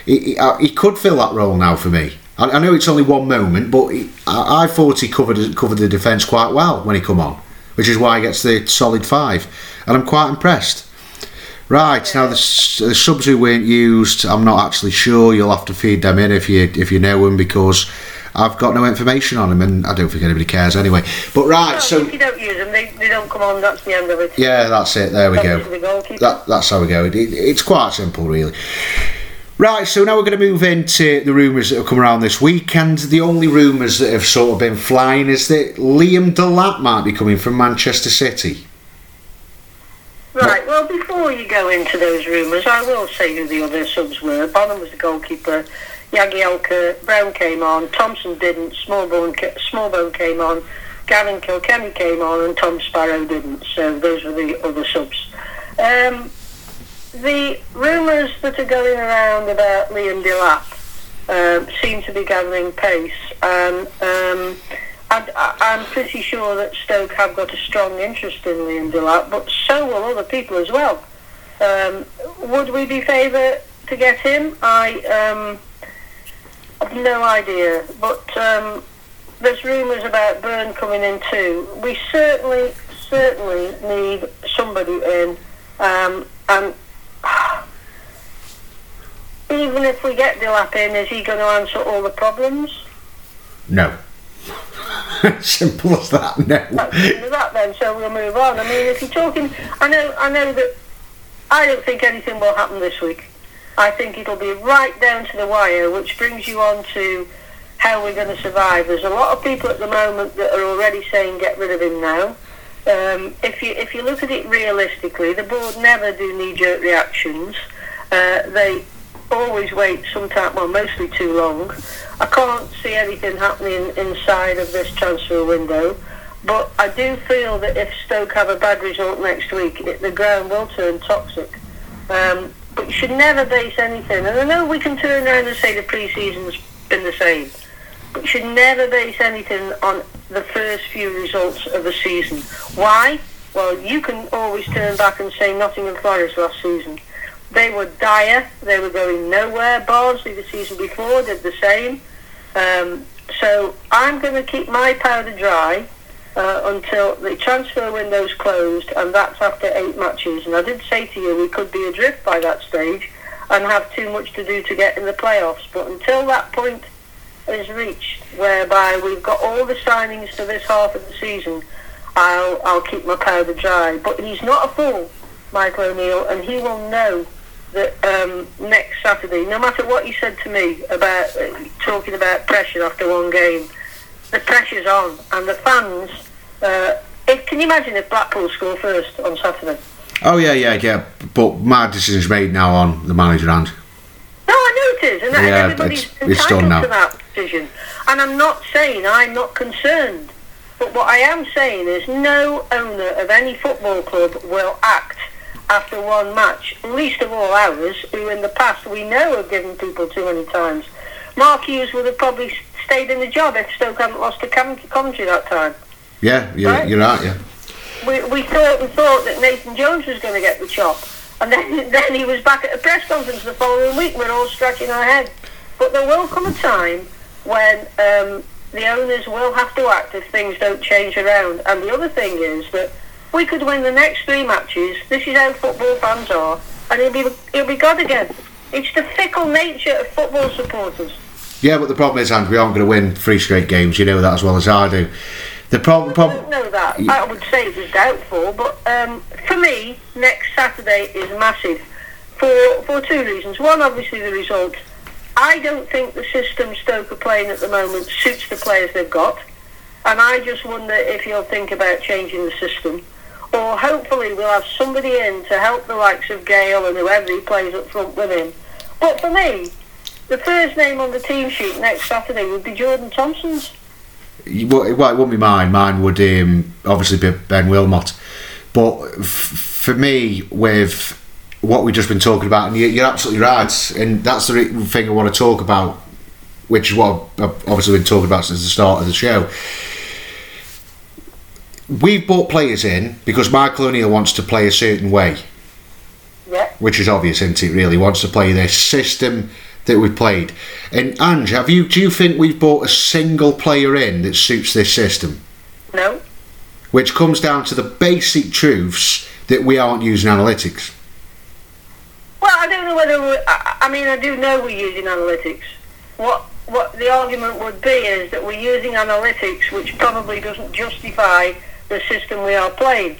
[SPEAKER 1] he, he, he could fill that role now for me. I, I know it's only one moment, but he, I, I, thought he covered covered the defence quite well when he come on, which is why he gets the solid five, and I'm quite impressed. Right now, the, the, subs who weren't used, I'm not actually sure. You'll have to feed them in if you if you know them because I've got no information on them, and I don't think anybody cares anyway. But right,
[SPEAKER 2] no,
[SPEAKER 1] so
[SPEAKER 2] if you don't use them, they, they don't come on. That's the end of it.
[SPEAKER 1] Yeah, that's it. There we go. That, that's how we go. It, it's quite simple, really. Right, so now we're going to move into the rumours that have come around this weekend. the only rumours that have sort of been flying is that Liam Delap might be coming from Manchester City.
[SPEAKER 2] Right, well, before you go into those rumours, I will say who the other subs were. Bonham was the goalkeeper, Jagielka, Brown came on, Thompson didn't, Smallbone, Smallbone came on, Gavin Kilkenny came on, and Tom Sparrow didn't. So those were the other subs. Um, the rumours that are going around about Liam Delap uh, seem to be gathering pace, and um, I, am pretty sure that Stoke have got a strong interest in Liam Delap, but so will other people as well. Um, would we be favour to get him? I um, have no idea, but um, there's rumours about Byrne coming in too. We certainly, certainly need somebody in, um, and even if we get Delap in, is he going to answer all the problems?
[SPEAKER 1] No. Simple as that. No.
[SPEAKER 2] that then. So we'll move on. I mean, if you're talking, I know, I know that I don't think anything will happen this week. I think it'll be right down to the wire, which brings you on to how we're going to survive. There's a lot of people at the moment that are already saying get rid of him now. Um, if you if you look at it realistically, the board never do knee-jerk reactions. Uh, they always wait sometime, well, mostly too long. I can't see anything happening inside of this transfer window, but I do feel that if Stoke have a bad result next week, it, the ground will turn toxic. Um, but you should never base anything. And I know we can turn around and say the pre-season's been the same, should never base anything on the first few results of the season. Why? Well, you can always turn back and say Nottingham Forest last season. They were dire. They were going nowhere. Barnsley the season before did the same. Um, so I'm going to keep my powder dry uh, until the transfer window's closed, and that's after eight matches. And I did say to you we could be adrift by that stage and have too much to do to get in the playoffs. But until that point is reached, whereby we've got all the signings for this half of the season, I'll I'll keep my powder dry. But he's not a fool, Michael O'Neill, and he will know that um, next Saturday, no matter what you said to me about uh, talking about pressure after one game, the pressure's on, and the fans. Uh, if, can you imagine if Blackpool score first on Saturday?
[SPEAKER 1] Oh yeah, yeah, yeah. But my decision's made now on the manager hand.
[SPEAKER 2] No, I know it is, and
[SPEAKER 1] Yeah,
[SPEAKER 2] everybody's
[SPEAKER 1] it's- it's done
[SPEAKER 2] entitled
[SPEAKER 1] now.
[SPEAKER 2] to that decision. And I'm not saying I'm not concerned, but what I am saying is no owner of any football club will act after one match, least of all ours, who in the past we know have given people too many times. Mark Hughes would have probably stayed in the job if Stoke hadn't lost to Coventry that time.
[SPEAKER 1] Yeah, you're
[SPEAKER 2] Right.
[SPEAKER 1] you're right. Yeah.
[SPEAKER 2] we, we thought we thought that Nathan Jones was going to get the chop, and then then he was back at a press conference the following week. We're all scratching our heads. But there will come a time when um, the owners will have to act if things don't change around. And the other thing is that we could win the next three matches. This is how football fans are, and he'll be he'll be God again. It's the fickle nature of football supporters.
[SPEAKER 1] Yeah, but the problem is, Andrew, we aren't going to win three straight games. You know that as well as I do. The problem,
[SPEAKER 2] I don't know that. I would say it was doubtful, but um, for me, next Saturday is massive for for two reasons. One, obviously, the result. I don't think the system Stoke are playing at the moment suits the players they've got, and I just wonder if you'll think about changing the system, or hopefully we'll have somebody in to help the likes of Gayle and whoever he plays up front with him. But for me, the first name on the team sheet next Saturday would be Jordan Thompson's.
[SPEAKER 1] Well, it wouldn't be mine. Mine would um, obviously be Ben Wilmot. But f- for me, with what we've just been talking about, and you- you're absolutely right, and that's the thing I want to talk about, which is what I've obviously been talking about since the start of the show. We've brought players in because Michael O'Neill wants to play a certain way,
[SPEAKER 2] Yeah.
[SPEAKER 1] which is obvious, isn't it? Really wants to play this system that we've played. And Ange, have you? Do you think we've bought a single player in that suits this system?
[SPEAKER 2] No.
[SPEAKER 1] which comes down to the basic truths that we aren't using analytics.
[SPEAKER 2] Well, I don't know whether. We, I, I mean, I do know we're using analytics. What what the argument would be is that we're using analytics, which probably doesn't justify the system we are playing.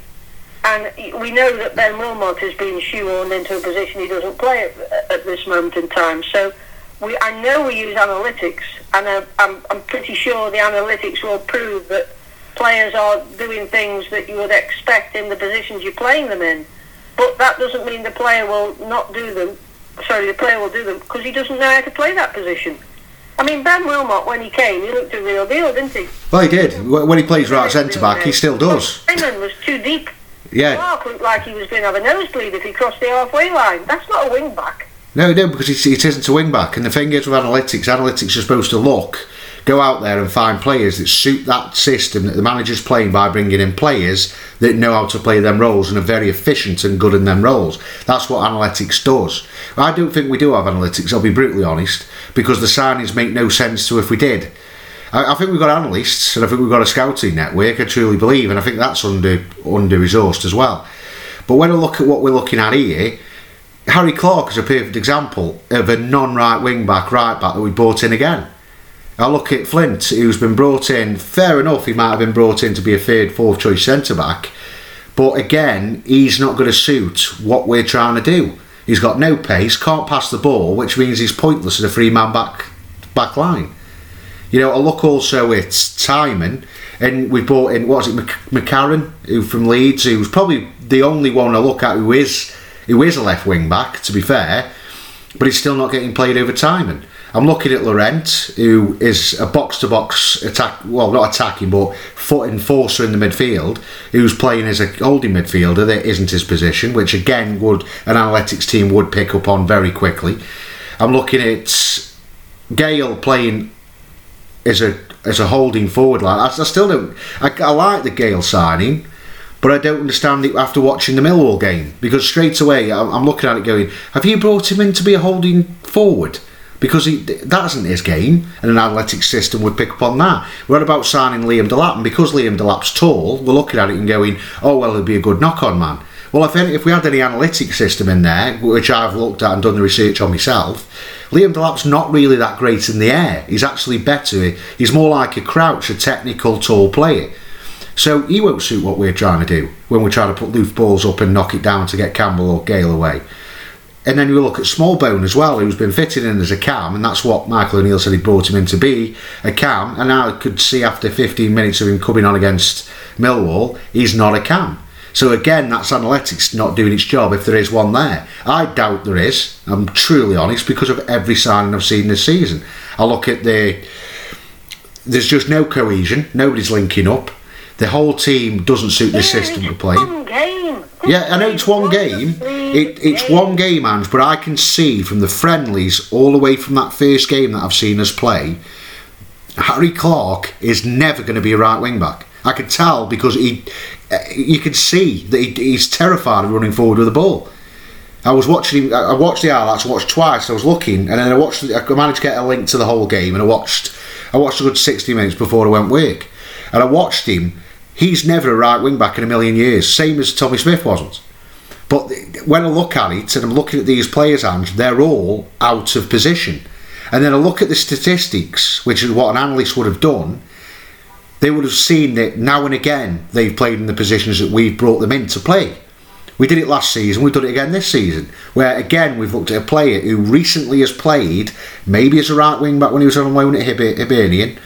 [SPEAKER 2] And we know that Ben Wilmot has been shoehorned into a position he doesn't play at, at this moment in time. So we, I know we use analytics, and I, I'm, I'm pretty sure the analytics will prove that players are doing things that you would expect in the positions you're playing them in. But that doesn't mean the player will not do them. Sorry, the player will do them because he doesn't know how to play that position. I mean, Ben Wilmot, when he came, he looked a real deal, didn't he?
[SPEAKER 1] Well, he did. When he plays right centre back, he still does.
[SPEAKER 2] Tymon was too deep.
[SPEAKER 1] Yeah.
[SPEAKER 2] Clarke looked like he was going to have a nosebleed if he crossed the halfway line. That's not a wing back.
[SPEAKER 1] No, no, because it, it isn't a wing back. And the thing is with analytics, analytics are supposed to look, go out there and find players that suit that system that the manager's playing by bringing in players that know how to play them roles and are very efficient and good in them roles. That's what analytics does. I don't think we do have analytics, I'll be brutally honest, because the signings make no sense to if we did. I, I think we've got analysts and I think we've got a scouting network, I truly believe, and I think that's under under resourced as well. But when I look at what we're looking at here, Harry Clarke is a perfect example of a non right wing back, right back that we brought in again. I look at Flint, who's been brought in, fair enough, he might have been brought in to be a third, fourth choice centre back, but again, he's not going to suit what we're trying to do. He's got no pace, can't pass the ball, which means he's pointless as a three man back, back line. You know, I look also at Tymon, and we brought in what was it, Mc- McCarron, who from Leeds, who's probably the only one I look at who is who is a left wing back. To be fair, but he's still not getting played over Tymon. I'm looking at Laurent, who is a box to box attack, well, not attacking, but foot enforcer in the midfield, who's playing as a holding midfielder that isn't his position, which again would an analytics team would pick up on very quickly. I'm looking at Gayle playing as a as a holding forward line. I, I still don't. I, I like the Gayle signing, but I don't understand it after watching the Millwall game because straight away I'm, looking at it going, have you brought him in to be a holding forward? Because he, that isn't his game, and an analytics system would pick up on that. What about signing Liam Delap? And because Liam Delap's tall, we're looking at it and going, oh, well, he'll be a good knock on man. Well, if, any, if we had any analytics system in there, which I've looked at and done the research on myself, Liam Delap's not really that great in the air. He's actually better. He's more like a Crouch, a technical, tall player. So he won't suit what we're trying to do when we're trying to put loose balls up and knock it down to get Campbell or Gayle away. And then you look at Smallbone as well, who's been fitted in as a cam, and that's what Michael O'Neill said he brought him in to be a cam. And I could see after 15 minutes of him coming on against Millwall, he's not a cam. So again, that's analytics not doing its job if there is one there. I doubt there is. I'm truly honest because of every signing I've seen this season. I look at the. There's just no cohesion. Nobody's linking up. The whole team doesn't suit
[SPEAKER 2] the
[SPEAKER 1] system
[SPEAKER 2] it's
[SPEAKER 1] we're playing. Yeah, I know it's one game. It, it's one game, Ange, but I can see from the friendlies all the way from that first game that I've seen us play, Harry Clarke is never going to be a right wing back. I could tell because he, Uh, you can see that he, he's terrified of running forward with the ball. I was watching. Him I watched the highlights. I watched twice. I was looking, and then I watched. I managed to get a link to the whole game, and I watched. I watched a good sixty minutes before I went work, and I watched him. He's never a right wing back in a million years, same as Tommy Smith wasn't. But when I look at it, and I'm looking at these players, and they're all out of position. And then I look at the statistics, which is what an analyst would have done. They would have seen that now and again they've played in the positions that we've brought them in to play. We did it last season, we've done it again this season, where again we've looked at a player who recently has played, maybe as a right wing back when he was on loan at Hiber- Hibernian,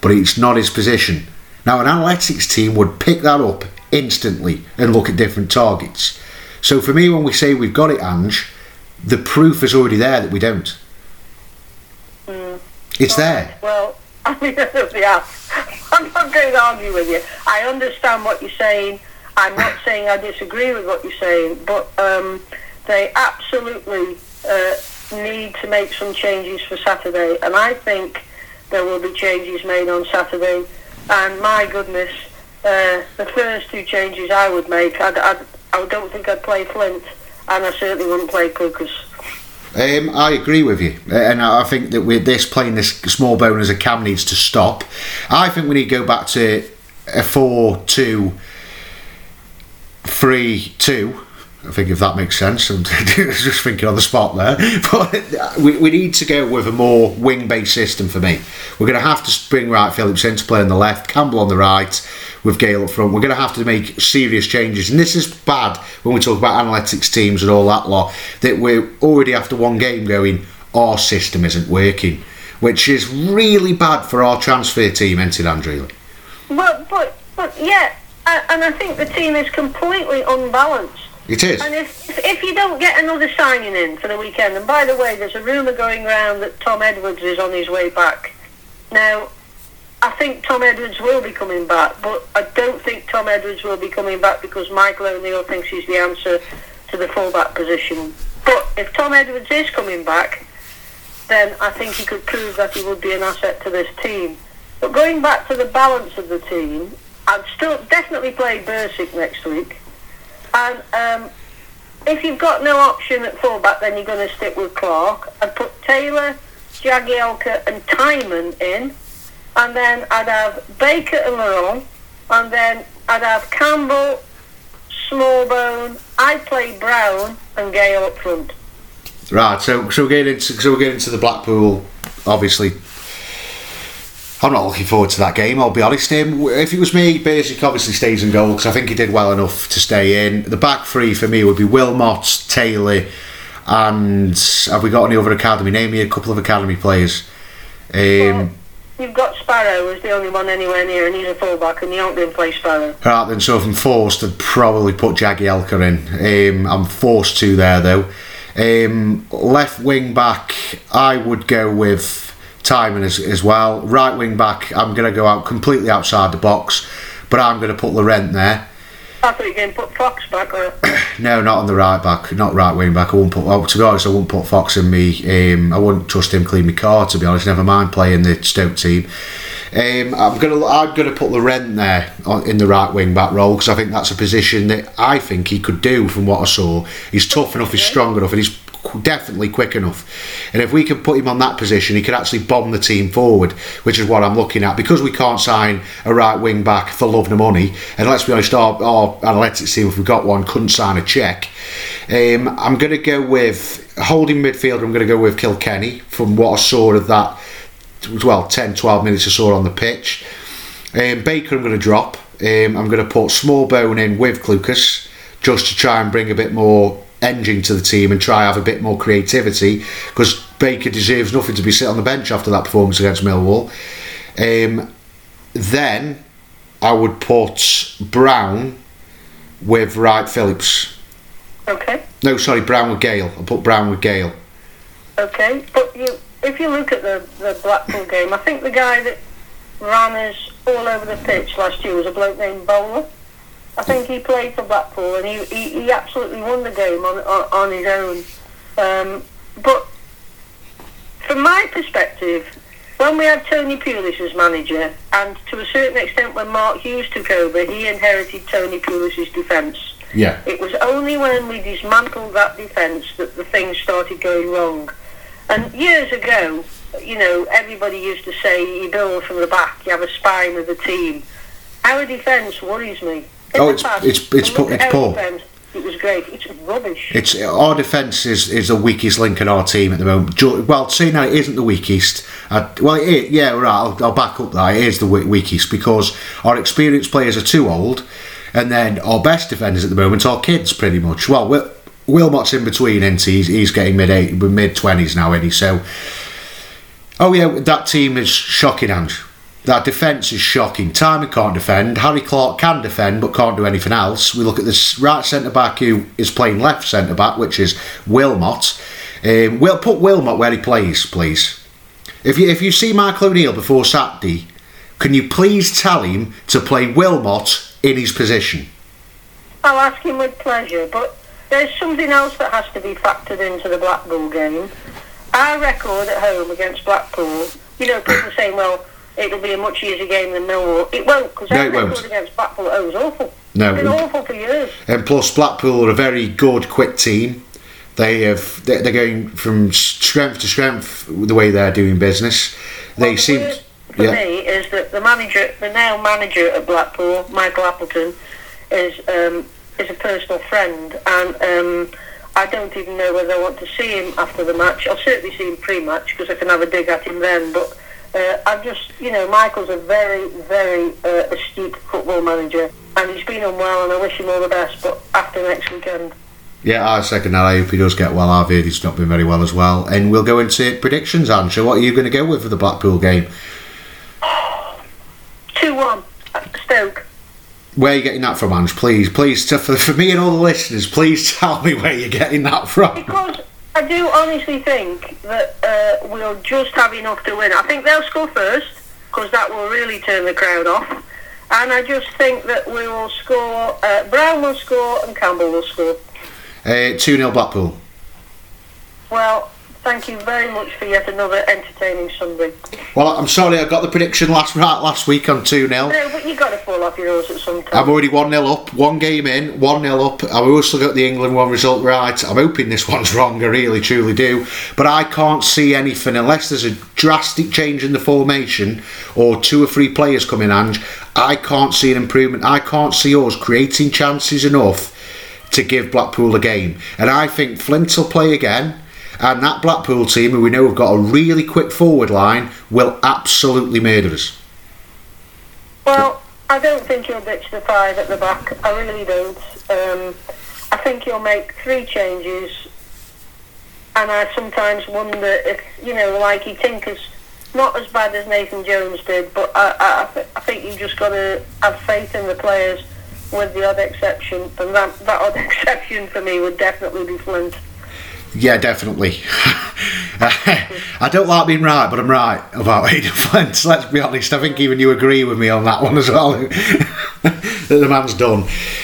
[SPEAKER 1] but it's not his position. Now, an analytics team would pick that up instantly and look at different targets. So, for me, when we say we've got it, Ange, the proof is already there that we don't. Mm. It's there.
[SPEAKER 2] Well, I mean, yeah, I'm not going to argue with you. I understand what you're saying. I'm not saying I disagree with what you're saying, but um, they absolutely uh, need to make some changes for Saturday, and I think there will be changes made on Saturday. And my goodness, uh, the first two changes I would make, I'd, I'd, I don't think I'd play Flint, and I certainly wouldn't play Clucas.
[SPEAKER 1] Um, I agree with you, and I think that with this playing this Smallbone as a cam needs to stop. I think we need to go back to a four-two, three-two. I think if that makes sense, I'm just thinking on the spot there. But we, we need to go with a more wing-based system for me. We're going to have to bring Wright Phillips in to play on the left, Campbell on the right, with Gayle up front. We're going to have to make serious changes, and this is bad when we talk about analytics teams and all that lot. That we're already after one game going, our system isn't working, which is really bad for our transfer team, isn't it, Andrew?
[SPEAKER 2] But, but, but yeah, and I think the team is completely unbalanced.
[SPEAKER 1] It is.
[SPEAKER 2] And if, if you don't get another signing in for the weekend, and by the way, there's a rumour going around that Tom Edwards is on his way back. Now, I think Tom Edwards will be coming back, but I don't think Tom Edwards will be coming back because Michael O'Neill thinks he's the answer to the fullback position. But if Tom Edwards is coming back, then I think he could prove that he would be an asset to this team. But going back to the balance of the team, I'd still definitely play Bursik next week. And um, if you've got no option at fullback, then you're going to stick with Clarke. I'd put Taylor, Jagielka and Tymon in. And then I'd have Baker and Laurent. And then I'd have Campbell, Smallbone. I'd play Brown and Gayle up front.
[SPEAKER 1] Right, so so we're getting into so we're getting into the Blackpool. Obviously, I'm not looking forward to that game. I'll be honest. Um, if it was me, Bursik obviously stays in goal because I think he did well enough to stay in. The back three for me would be Wilmot, Taylor, and have we got any other academy? Name me a couple of academy players. Um,
[SPEAKER 2] Well, you've got Sparrow as the only one anywhere near, and he's a fullback, and you aren't going to play Sparrow.
[SPEAKER 1] Right then, so if I'm forced, I'd probably put Jagielka in. Um, I'm forced to there though. Um, left wing back, I would go with Tymon as, as well. Right wing back, I'm going to go out completely outside the box, but I'm going to put Laurent there.
[SPEAKER 2] I thought you were put Fox back there.
[SPEAKER 1] No, not on the right back, not right wing back. I wouldn't put. Well, to be honest, I wouldn't put Fox in me. Um, I wouldn't trust him clean my car. To be honest, never mind playing the Stoke team. Um, I'm gonna I'm gonna put Laurent there on, in the right wing back role because I think that's a position that I think he could do from what I saw. He's tough enough, he's strong enough, and he's definitely quick enough. And if we can put him on that position, he could actually bomb the team forward, which is what I'm looking at. Because we can't sign a right wing back for love nor money, and let's be honest, our, our analytics team, if we got one, couldn't sign a check. Um, I'm going to go with holding midfielder. I'm going to go with Kilkenny from what I saw of that. Well, 10, 12 minutes I saw on the pitch. Um, Baker, I'm going to drop. Um, I'm going to put Smallbone in with Clucas just to try and bring a bit more engine to the team and try have a bit more creativity because Baker deserves nothing to be sit on the bench after that performance against Millwall. Um, then I would put Brown with Wright Phillips.
[SPEAKER 2] Okay.
[SPEAKER 1] No, sorry, Brown with Gayle. I put Brown with Gayle.
[SPEAKER 2] Okay, but you, if you look at the, the Blackpool game, I think the guy that ran us all over the pitch last year was a bloke named Bowler. I think he played for Blackpool and he, he, he absolutely won the game on, on, on his own. Um, but from my perspective, when we had Tony Pulis as manager, and to a certain extent when Mark Hughes took over, he inherited Tony Pulis' defence.
[SPEAKER 1] Yeah.
[SPEAKER 2] It was only when we dismantled that defence that the things started going wrong. And years ago, you know, everybody used to say you build from the back, you have a spine of the team. Our defence worries me. In
[SPEAKER 1] Oh, it's-
[SPEAKER 2] past,
[SPEAKER 1] it's- it's
[SPEAKER 2] I
[SPEAKER 1] poor- it's poor.
[SPEAKER 2] It was great. It's rubbish.
[SPEAKER 1] It's our defence is, is the weakest link in our team at the moment. Well, saying that it isn't the weakest. Uh, well, it yeah, right. I'll, I'll back up that it is the weakest because our experienced players are too old, and then our best defenders at the moment are kids, pretty much. Well, Wil- Wilmot's in between, he? He's, he's getting mid eight, mid twenties now, isn't he? So, oh yeah, that team is shocking, Ange. That defence is shocking. Tymon can't defend. Harry Clarke can defend, but can't do anything else. We look at this right centre back who is playing left centre back, which is Wilmot. Um, we'll put Wilmot where he plays, please. If you if you see Michael O'Neill before Saturday, can you please tell him to play Wilmot in his position?
[SPEAKER 2] I'll ask him with pleasure, but there's something else that has to be factored into the Blackpool game. Our record at home against Blackpool, you know, people saying, well, it'll be a much easier game than Millwall. It won't, because
[SPEAKER 1] No, won't.
[SPEAKER 2] record against Blackpool at home is awful.
[SPEAKER 1] No,
[SPEAKER 2] It's been awful for years.
[SPEAKER 1] And plus, Blackpool are a very good, quick team. They have they're they're going from strength to strength the way they're doing business. They
[SPEAKER 2] Well, the
[SPEAKER 1] seem,
[SPEAKER 2] for
[SPEAKER 1] yeah.
[SPEAKER 2] me is that the manager, the now manager at Blackpool, Michael Appleton, is um, is a personal friend, and um, I don't even know whether I want to see him after the match. I'll certainly see him pre-match because I can have a dig at him then. But uh, I'm just, you know, Michael's a very, very uh, astute football manager, and he's been unwell, and I wish him all the best. But after next weekend.
[SPEAKER 1] Yeah, I second that. I hope he does get well. I've heard he's not been very well as well. And we'll go into predictions, Ansha. What are you going to go with for the Blackpool game?
[SPEAKER 2] 2-1, Stoke.
[SPEAKER 1] Where are you getting that from, Ange? Please, please, for, for me and all the listeners, please tell me where you're getting that from.
[SPEAKER 2] Because I do honestly think that uh, we'll just have enough to win. I think they'll score first, because that will really turn the crowd off. And I just think that we will score, uh, Brown will score and Campbell will score.
[SPEAKER 1] Uh, 2 0 Blackpool.
[SPEAKER 2] Well, thank you very much for yet another entertaining Sunday.
[SPEAKER 1] Well, I'm sorry, I got the prediction last right last week on 2 0.
[SPEAKER 2] No, but you got to fall off your horse at some time.
[SPEAKER 1] I'm already 1 0 up, one game in, 1 0 up. I've also got the England one result right. I'm hoping this one's wrong, I really truly do. But I can't see anything unless there's a drastic change in the formation or two or three players coming, Ange. I can't see an improvement. I can't see us creating chances enough to give Blackpool a game. And I think Flint will play again. And that Blackpool team, who we know have got a really quick forward line, will absolutely murder us.
[SPEAKER 2] Well, I don't think he'll ditch the five at the back. I really don't. Um, I think he'll make three changes, and I sometimes wonder if you know, like he tinkers not as bad as Nathan Jones did, but I, I, I th- I think you've just got to have faith in the players with the odd exception, and that, that odd exception for me would definitely be Flint.
[SPEAKER 1] Yeah, definitely. I don't like being right, but I'm right about Aden Flint. Let's be honest. I think even you agree with me on that one as well. that the man's done.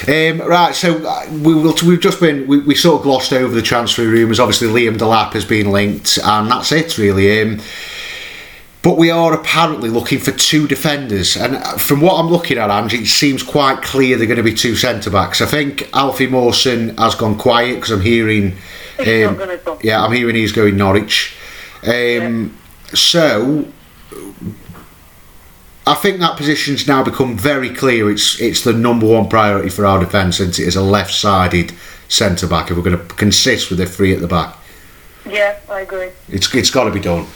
[SPEAKER 1] Um, right, so uh, we will. We've just been. We, we sort of glossed over the transfer rumours. Obviously, Liam Delap has been linked, and that's it really. Um, but we are apparently looking for two defenders, and uh, from what I'm looking at, Angie, it seems quite clear they're going to be two centre backs. I think Alfie Mawson has gone quiet because I'm hearing.
[SPEAKER 2] He's not gonna go.
[SPEAKER 1] Yeah, I'm hearing he's going Norwich. Um, So, I think that position's now become very clear. It's it's the number one priority for our defence, since it is a left-sided centre back. If we're going to consist with the three at the back,
[SPEAKER 2] Yeah, I agree.
[SPEAKER 1] it's it's got to be done.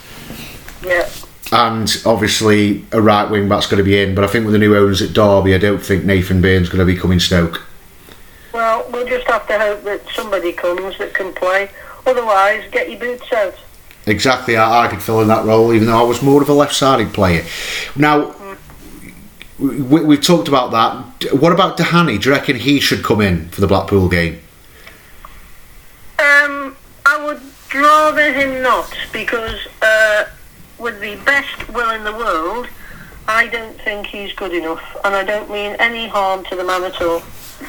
[SPEAKER 2] Yeah.
[SPEAKER 1] And obviously, a right wing back's going to be in. But I think with the new owners at Derby, I don't think Nathan Byrne's going to be coming Stoke.
[SPEAKER 2] Well, we'll just have to hope that somebody comes that can play. Otherwise, get your boots out.
[SPEAKER 1] Exactly, I, I could fill in that role, even though I was more of a left-sided player. Now, we, we've talked about that. What about Duhaney? Do you reckon he should come in for the Blackpool game?
[SPEAKER 2] Um, I would rather him not because, uh, with the best will in the world, I don't think he's good enough, and I don't mean any harm to the man at all.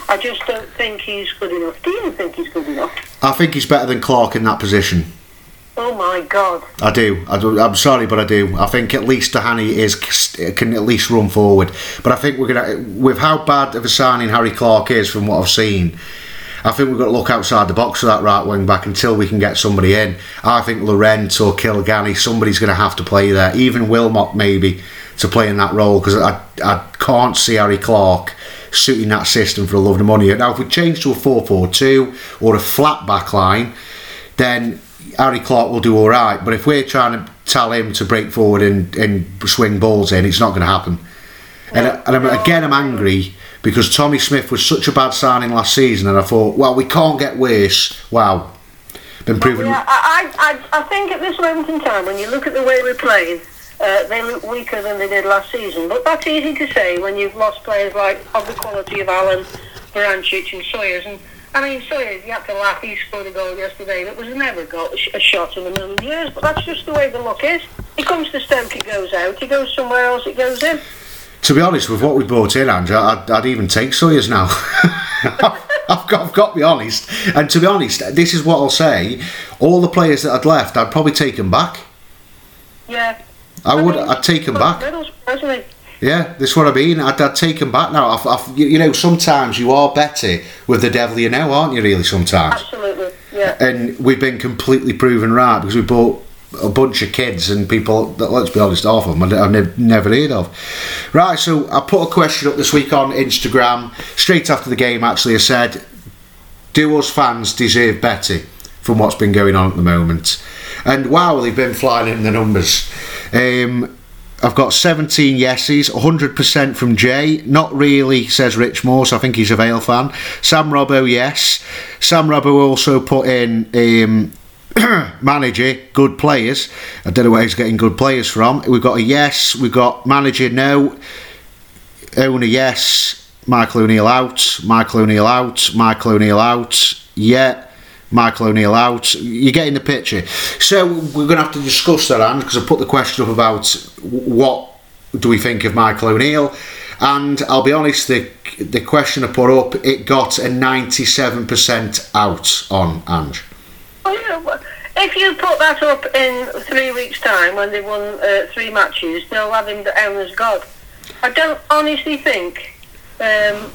[SPEAKER 2] I just don't think he's good enough. Do you think he's good enough?
[SPEAKER 1] I think he's better than Clarke in that position.
[SPEAKER 2] Oh my God!
[SPEAKER 1] I do. I. I'm sorry, but I do. I think at least Duhaney is can at least run forward. But I think we're gonna with how bad of a signing Harry Clarke is from what I've seen. I think we've got to look outside the box for that right wing back until we can get somebody in. I think Laurent or Kilkenny, somebody's going to have to play there. Even Wilmot maybe to play in that role because I, I can't see Harry Clarke suiting that system for a love of money. Now, if we change to a 4 4 2 or a flat back line, then Harry Clarke will do all right. But if we're trying to tell him to break forward and, and swing balls in, it's not going to happen. And, and I'm, again, I'm angry because Tommy Smith was such a bad signing last season, and I thought, well, we can't get worse. Wow, been proven.
[SPEAKER 2] Yeah, I, I, I think at this moment in time, when you look at the way we're playing, uh, they look weaker than they did last season. But that's easy to say when you've lost players like of the quality of Allen, Vrancic, and Sawyers. And I mean, Sawyers, you have to laugh. He scored a goal yesterday that was never got a, shot in a million years. But that's just the way the luck is. He comes to Stoke, it goes out. He goes somewhere else, it goes in.
[SPEAKER 1] To be honest, with what we brought in, Andrew, I'd, I'd even take Sawyers now. I've got, I've got to be honest. And to be honest, this is what I'll say: all the players that I'd left, I'd probably take them back.
[SPEAKER 2] Yeah.
[SPEAKER 1] I would. I'd take them
[SPEAKER 2] but
[SPEAKER 1] back.
[SPEAKER 2] Middlesbrough, hasn't he?
[SPEAKER 1] Yeah, this is what I mean. I'd, I'd take them back now. I've, I've, you know, sometimes you are better with the devil you know, aren't you? Really, sometimes.
[SPEAKER 2] Absolutely. Yeah.
[SPEAKER 1] and we've been completely proven right because we bought a bunch of kids and people that let's be honest half of them I've nev- never heard of right so I put a question up this week on Instagram straight after the game actually I said do us fans deserve better from what's been going on at the moment and wow they've been flying in the numbers um, I've got 17 yeses, 100% from Jay. Not really, says Rich Moore, so I think he's a Vale fan. Sam Robbo, yes. Sam Robbo also put in um, manager, good players. I don't know where he's getting good players from. We've got a yes, we've got manager, no. Owner, yes. Michael O'Neill out. Michael O'Neill out. Michael O'Neill out. Yeah. Michael O'Neill out. You're getting the picture. So we're going to have to discuss that, Anne, because I put the question up about what do we think of Michael O'Neill, and I'll be honest, the the question I put up, it got a 97% out on Ange.
[SPEAKER 2] Well, if you put that up in three weeks' time when they won uh, three matches, they'll have him down as God. I don't honestly think um,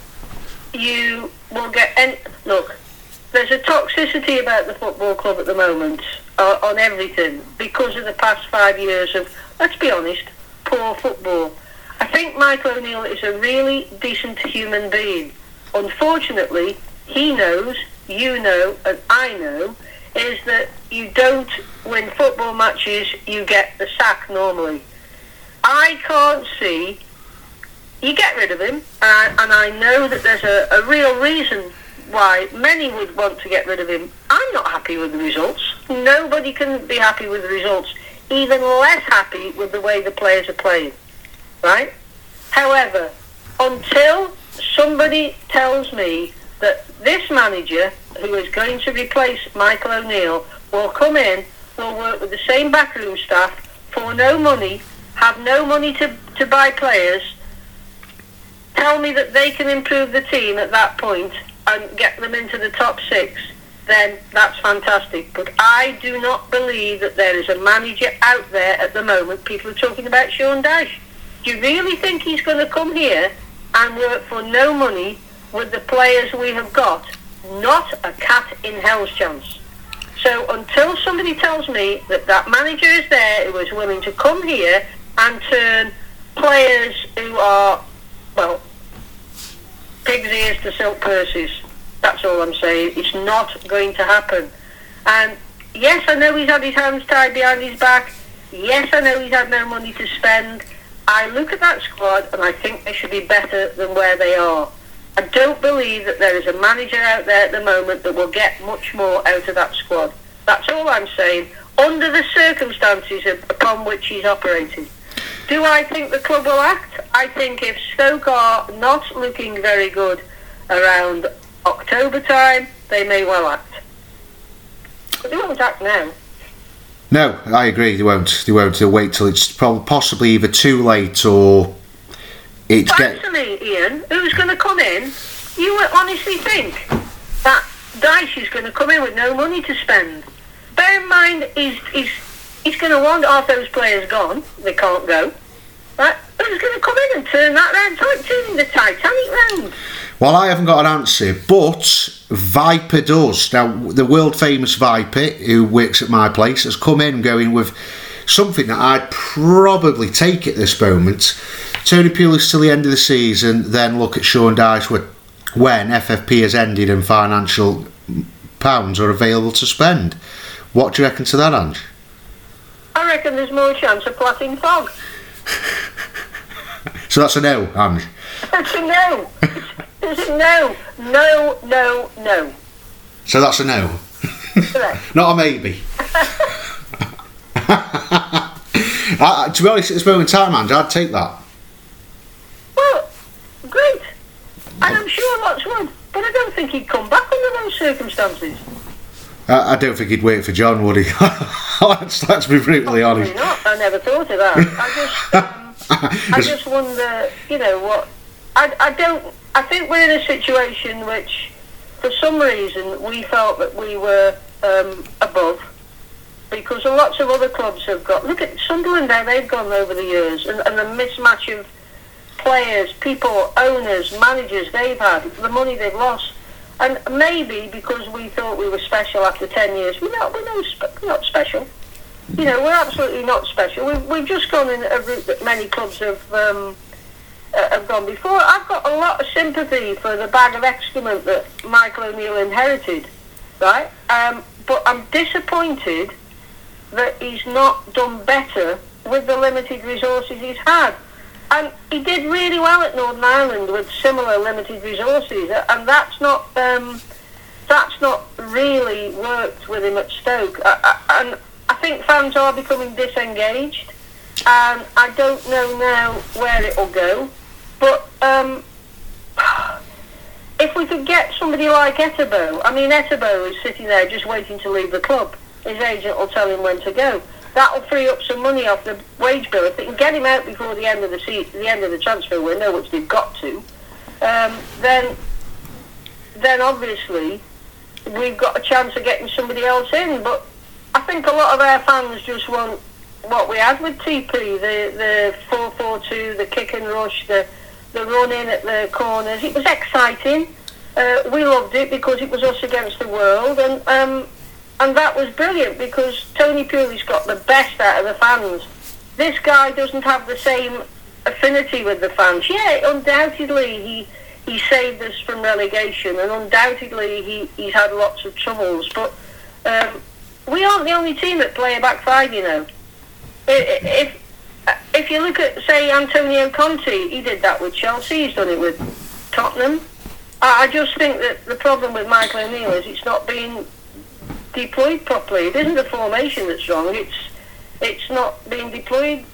[SPEAKER 2] you will get any. Look, there's a toxicity about the football club at the moment uh, on everything because of the past five years of, let's be honest, poor football. I think Michael O'Neill is a really decent human being. Unfortunately, he knows, you know, and I know, is that you don't win football matches, you get the sack normally. I can't see. You get rid of him, uh, and I know that there's a, a real reason why many would want to get rid of him. I'm not happy with the results. Nobody can be happy with the results. even less happy with the way the players are playing. Right? However, until somebody tells me that this manager, who is going to replace Michael O'Neill, will come in, will work with the same backroom staff for no money, have no money to, to buy players, tell me that they can improve the team at that point and get them into the top six, then that's fantastic. But I do not believe that there is a manager out there at the moment. People are talking about Sean Dyche. Do you really think he's going to come here and work for no money with the players we have got? Not a cat in hell's chance. So until somebody tells me that that manager is there who is willing to come here and turn players who are, well, pig's ears to silk purses, that's all I'm saying. It's not going to happen. And yes, I know he's had his hands tied behind his back. Yes, I know he's had no money to spend. I look at that squad and I think they should be better than where they are. I don't believe that there is a manager out there at the moment that will get much more out of that squad. That's all I'm saying. Under the circumstances upon which he's operating. Do I think the club will act? I think if Stoke are not looking very good around October time, they may well act. But they won't act now.
[SPEAKER 1] No, I agree. They won't. They won't. They'll wait till it's probably possibly either too late or it's
[SPEAKER 2] But
[SPEAKER 1] get.
[SPEAKER 2] me, Ian. Who's going to come in? You honestly think that Dyche is going to come in with no money to spend. Bear in mind, he's, he's, he's going to want half those players gone. They can't go. Right? Who's going to come in and turn that round? It's like turning the Titanic round.
[SPEAKER 1] Well, I haven't got an answer, but Viper does. Now, the world famous Viper, who works at my place, has come in going with something that I'd probably take at this moment. Tony Pulis till the end of the season, then look at Sean Dyche when FFP has ended and financial pounds are available to spend. What do you reckon to that, Ange?
[SPEAKER 2] I reckon there's more chance of platting fog.
[SPEAKER 1] So that's a no, Ange.
[SPEAKER 2] It's a no. It's a no. No, no, no.
[SPEAKER 1] So that's a no.
[SPEAKER 2] Correct.
[SPEAKER 1] Not a maybe. I, uh, to be honest, at this moment in time, Ange, I'd take that.
[SPEAKER 2] Well, great. And I'm sure lots would. But I don't think he'd come back under those circumstances.
[SPEAKER 1] I, I don't think he'd wait for John, would he? let's, let's be brutally honest.
[SPEAKER 2] Not. I never thought of that. I just, um, I just wonder, you know, what. I, I don't. I think we're in a situation which, for some reason, we felt that we were um, above. Because lots of other clubs have got. Look at Sunderland now, they've gone over the years. And, and the mismatch of players, people, owners, managers they've had, the money they've lost. And maybe because we thought we were special after 10 years, we're not, we're not, we're not special. You know, we're absolutely not special. We've, we've just gone in a route that many clubs have um, uh, have gone before. I've got a lot of sympathy for the bag of excrement that Michael O'Neill inherited, right? Um, but I'm disappointed that he's not done better with the limited resources he's had. And he did really well at Northern Ireland with similar limited resources, and that's not um, that's not really worked with him at Stoke. I, I, and I think fans are becoming disengaged, and I don't know now where it will go. But um, if we could get somebody like Etebo, I mean Etebo is sitting there just waiting to leave the club. His agent will tell him when to go. That'll free up some money off the wage bill if they can get him out before the end of the se- the end of the transfer window, which they've got to. Um, then, then obviously we've got a chance of getting somebody else in. But I think a lot of our fans just want what we had with TP, the the four four two, the kick and rush, the the run in at the corners. It was exciting. Uh, we loved it because it was us against the world, and um, and that was brilliant because Tony Pulis got the best out of the fans. This guy doesn't have the same affinity with the fans. Yeah, undoubtedly he he saved us from relegation, and undoubtedly he, he's had lots of troubles. But um, we aren't the only team that play a back five, you know. If if you look at say Antonio Conte, he did that with Chelsea. He's done it with Tottenham. I I just think that the problem with Michael O'Neill is it's not being deployed properly. It isn't the formation that's wrong. It's it's not being deployed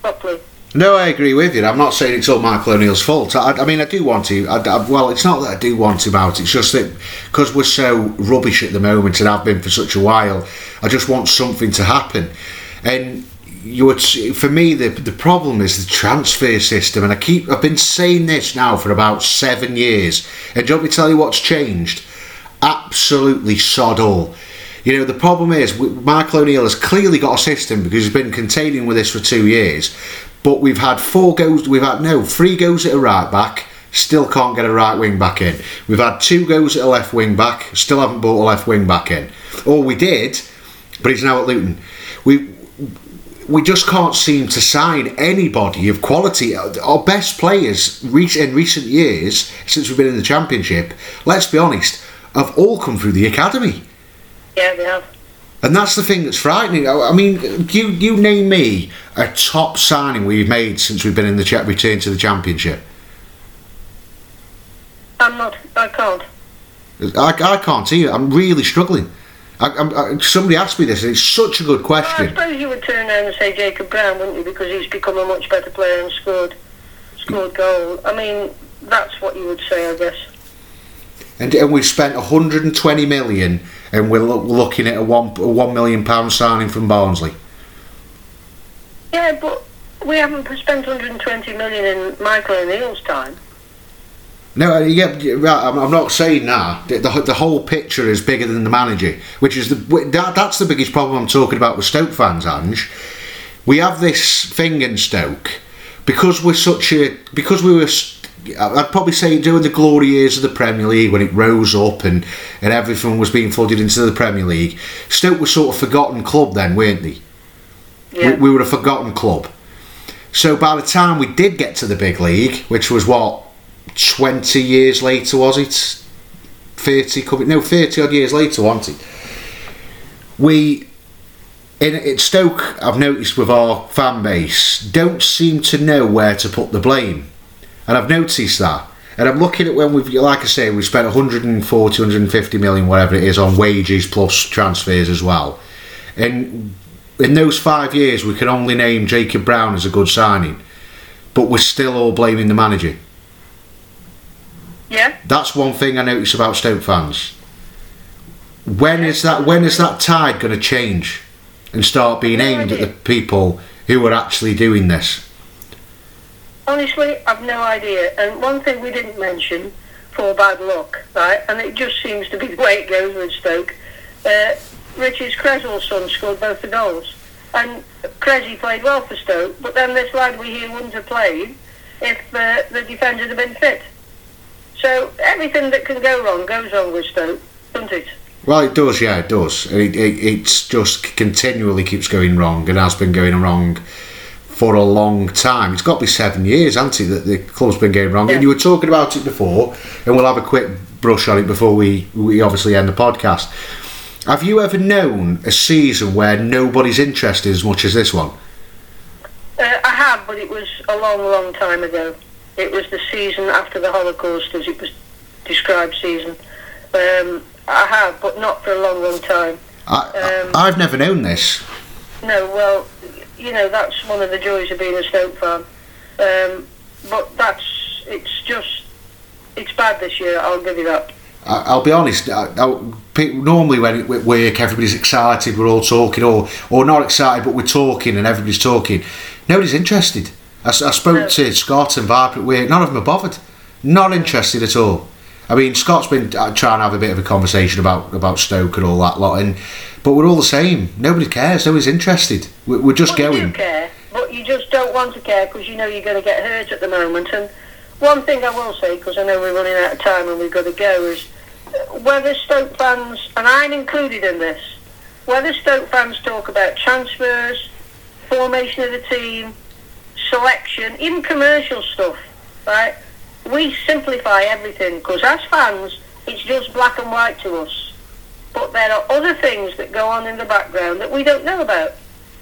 [SPEAKER 2] properly.
[SPEAKER 1] No, I agree with you. I'm not saying it's all Michael O'Neill's fault. I, I mean, I do want to. I, I, well, it's not that I do want him out. It's just that because we're so rubbish at the moment and I've been for such a while, I just want something to happen. And you would, for me, the the problem is the transfer system. And I keep, I've been saying this now for about seven years. And don't me tell you what's changed? Absolutely sod all. You know, the problem is Michael O'Neill has clearly got a system because he's been containing with this for two years. But we've had four goes, we've had no, three goes at a right back, still can't get a right wing back in. We've had two goes at a left wing back, still haven't brought a left wing back in. Or we did, but he's now at Luton. We we just can't seem to sign anybody of quality. Our best players in recent years, since we've been in the championship, let's be honest, have all come through the academy.
[SPEAKER 2] Yeah, they have.
[SPEAKER 1] And that's the thing that's frightening. I mean, you you name me a top signing we've made since we've been in the chat return to the championship.
[SPEAKER 2] I'm not. I can't.
[SPEAKER 1] I, I can't either. I'm really struggling. I, I, somebody asked me this, and it's such a good question.
[SPEAKER 2] Well, I suppose you would turn around and say Jacob Brown, wouldn't you? Because he's become a much better player and scored scored goal. I mean, that's what you would say, I guess.
[SPEAKER 1] And, and we've spent 120 million and we're lo- looking at a one a one million pound signing from Barnsley.
[SPEAKER 2] Yeah, but we haven't spent 120 million in Michael O'Neill's time.
[SPEAKER 1] No, uh, yeah, I'm not saying that. The, the, the, whole picture is bigger than the manager, which is the that, that's the biggest problem I'm talking about with Stoke fans, Ange. We have this thing in Stoke because we're such a because we were I'd probably say during the glory years of the Premier League when it rose up and, and everything was being flooded into the Premier League, Stoke was sort of forgotten club then, weren't they? Yeah. We, we were a forgotten club. So by the time we did get to the big league, which was what, 20 years later, was it? 30, coming, no, 30 odd years later, wasn't it? We in, in Stoke, I've noticed with our fan base, don't seem to know where to put the blame and I've noticed that. And I'm looking at when we've, like I say, we've spent 140, 150 million, whatever it is, on wages plus transfers as well. And in those five years, we can only name Jacob Brown as a good signing, but we're still all blaming the manager.
[SPEAKER 2] Yeah.
[SPEAKER 1] That's one thing I notice about Stoke fans. When is that? When is that tide going to change and start being aimed at the people who are actually doing this?
[SPEAKER 2] Honestly, I've no idea. And one thing we didn't mention for bad luck, right? And it just seems to be the way it goes with Stoke. Uh, Richie's Cresswell's son scored both the goals. And Cressy played well for Stoke, but then this lad we hear wouldn't have played if uh, the defenders had been fit. So everything that can go wrong goes wrong with Stoke, doesn't it?
[SPEAKER 1] Well, it does, yeah, it does. It, it, it's just continually keeps going wrong and has been going wrong for a long time. It's got to be seven years, hasn't it, that the club's been going wrong. Yeah. And you were talking about it before, and we'll have a quick brush on it before we, we obviously end the podcast. Have you ever known a season where nobody's interested as much as this one?
[SPEAKER 2] Uh, I have, but it was a long, long time ago. It was the season after the Holocaust, as it was described season. Um, I have, but not for a long, long time.
[SPEAKER 1] I, um, I've never known this.
[SPEAKER 2] No, well, you know, that's one of the joys of being a Stoke fan. Um, but that's, it's just, it's bad this year, I'll give you that.
[SPEAKER 1] I'll be honest. I, I, normally, when at work, everybody's excited. We're all talking, or or not excited, but we're talking, and everybody's talking. Nobody's interested. I, I spoke to Scott and Viper at work. None of them are bothered. Not interested at all. I mean, Scott's been uh, trying to have a bit of a conversation about about Stoke and all that lot, and but we're all the same. Nobody cares. Nobody's interested. We're, we're just
[SPEAKER 2] well,
[SPEAKER 1] going.
[SPEAKER 2] You do care, but you just don't want to care because you know you're going to get hurt at the moment. And one thing I will say, because I know we're running out of time and we've got to go, is whether Stoke fans, and I'm included in this, whether Stoke fans talk about transfers, formation of the team, selection, even commercial stuff, right? We simplify everything because as fans, it's just black and white to us. But there are other things that go on in the background that we don't know about.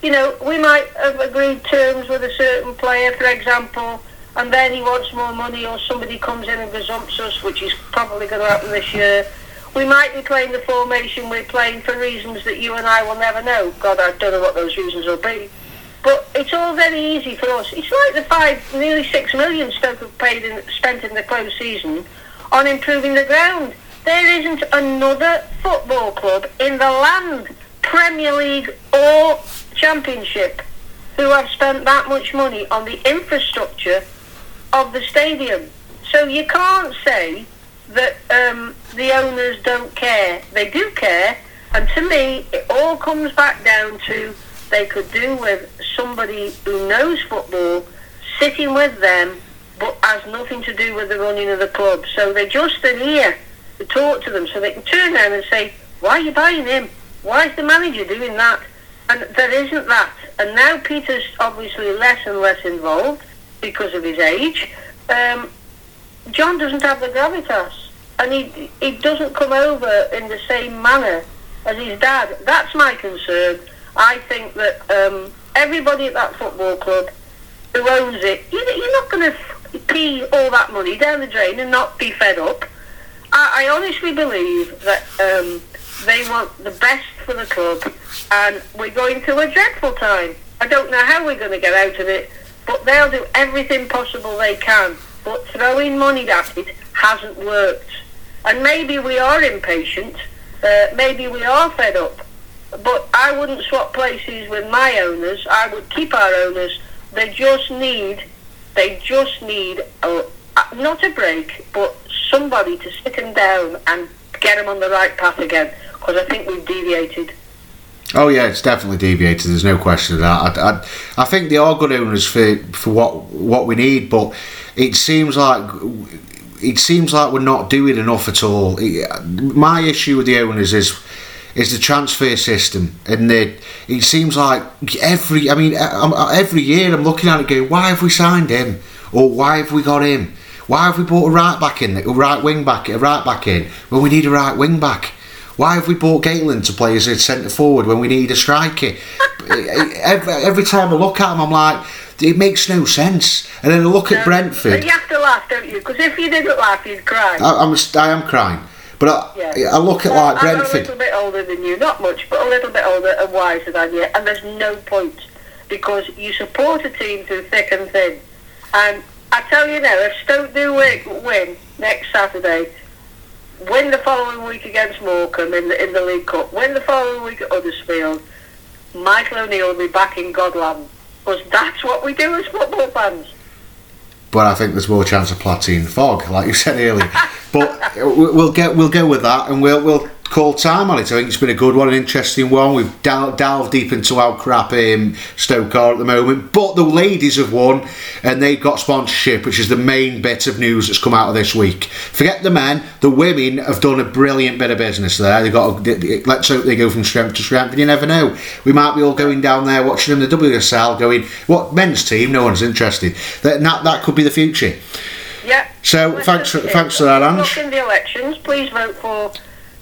[SPEAKER 2] You know, we might have agreed terms with a certain player, for example, and then he wants more money or somebody comes in and gazumps us, which is probably going to happen this year. We might be playing the formation we're playing for reasons that you and I will never know. God, I don't know what those reasons will be. But it's all very easy for us. It's like the five, nearly six million Stoke have paid in, spent in the close season on improving the ground. There isn't another football club in the land, Premier League or Championship, who have spent that much money on the infrastructure of the stadium. So you can't say that um, the owners don't care. They do care, and to me, it all comes back down to they could do with somebody who knows football sitting with them, but has nothing to do with the running of the club. So they're just an ear to talk to them, so they can turn around and say, "Why are you buying him? Why is the manager doing that?" And there isn't that. And now Peter's obviously less and less involved because of his age. Um, John doesn't have the gravitas, and he he doesn't come over in the same manner as his dad. That's my concern. I think that um, everybody at that football club who owns it, you, you're not going to pee all that money down the drain and not be fed up. I, I honestly believe that um, they want the best for the club, and we're going through a dreadful time. I don't know how we're going to get out of it, but they'll do everything possible they can. But throwing money at it hasn't worked. And maybe we are impatient, uh, maybe we are fed up, but I wouldn't swap places with my owners. I would keep our owners. They just need, they just need a, not a break, but somebody to sit them down and get them on the right path again. Because I think we've deviated.
[SPEAKER 1] Oh yeah, it's definitely deviated. There's no question of that. I, I, I think they are good owners for for what what we need, but it seems like it seems like we're not doing enough at all. My issue with the owners is is the transfer system, and the, it seems like every I mean every year I'm looking at it going, why have we signed him, or why have we got him? Why have we bought a right back in, a right wing back, a right back in when we need a right wing back? Why have we bought Galen to play as a centre forward when we need a striker? every, every time I look at him, I'm like, it makes no sense. And then I look no, at Brentford.
[SPEAKER 2] But You have to laugh, don't you? Because if you didn't laugh, you'd cry. I,
[SPEAKER 1] I'm, I am crying. But I, yeah. I look at
[SPEAKER 2] well,
[SPEAKER 1] like Brentford.
[SPEAKER 2] I'm a little bit older than you, not much, but a little bit older and wiser than you. And there's no point because you support a team through thick and thin. And I tell you now, if Stoke do win next Saturday, win the following week against Morecambe in the in the League Cup, win the following week at Huddersfield, Michael O'Neill will be back in Godland because that's what we do as football fans
[SPEAKER 1] but I think there's more chance of Platine Fog, like you said earlier. but we'll get we'll go with that, and we'll we'll call time on it. I think it's been a good one, an interesting one. We've delved, delved deep into how crap um, Stoke are at the moment, but the ladies have won and they've got sponsorship, which is the main bit of news that's come out of this week. Forget the men, the women have done a brilliant bit of business there. They've got. Let's hope they go from strength to strength. And you never know, we might be all going down there watching them the WSL, going, "What men's team? No one's interested." That that, that could be the future.
[SPEAKER 2] Yeah.
[SPEAKER 1] So thanks for, thanks for that, Ange.
[SPEAKER 2] in the elections, please vote for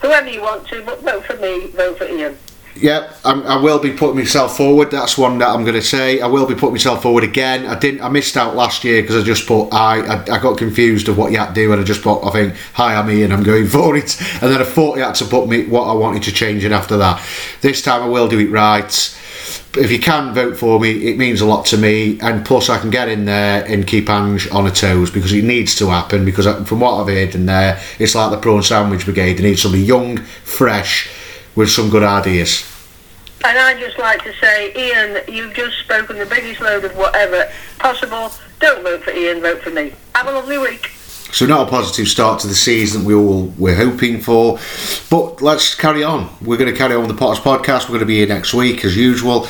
[SPEAKER 2] whoever you want to, but vote for me, vote for Ian.
[SPEAKER 1] Yeah, I'm, i will be putting myself forward. That's one that I'm going to say. I will be putting myself forward again. I didn't. I missed out last year because I just put I, I, I. got confused of what you had to do, and I just put. I think hi, I'm Ian. I'm going for it, and then I thought you had to put me what I wanted to change it after that. This time I will do it right. If you can vote for me, it means a lot to me, and plus I can get in there and keep Ange on her toes because it needs to happen. Because from what I've heard in there, it's like the prawn sandwich brigade. They need somebody young, fresh with some good ideas.
[SPEAKER 2] And I'd just like to say, Ian, you've just spoken the biggest load of whatever possible. Don't vote for Ian, vote for me. Have a lovely week.
[SPEAKER 1] So not a positive start to the season we all were hoping for, but let's carry on. We're going to carry on with the Potters podcast. We're going to be here next week as usual,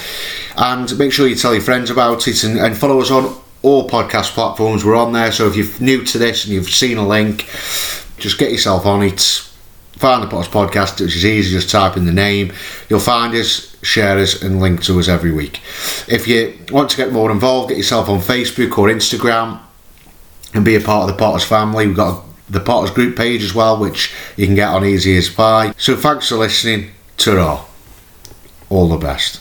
[SPEAKER 1] and make sure you tell your friends about it and, and follow us on all podcast platforms. We're on there, so if you're new to this and you've seen a link, just get yourself on it find the Potters Podcast, which is easy, just type in the name. You'll find us, share us, and link to us every week. If you want to get more involved, get yourself on Facebook or Instagram and be a part of the Potters family. We've got the Potters group page as well, which you can get on easy as pie. So thanks for listening. Ta All the best.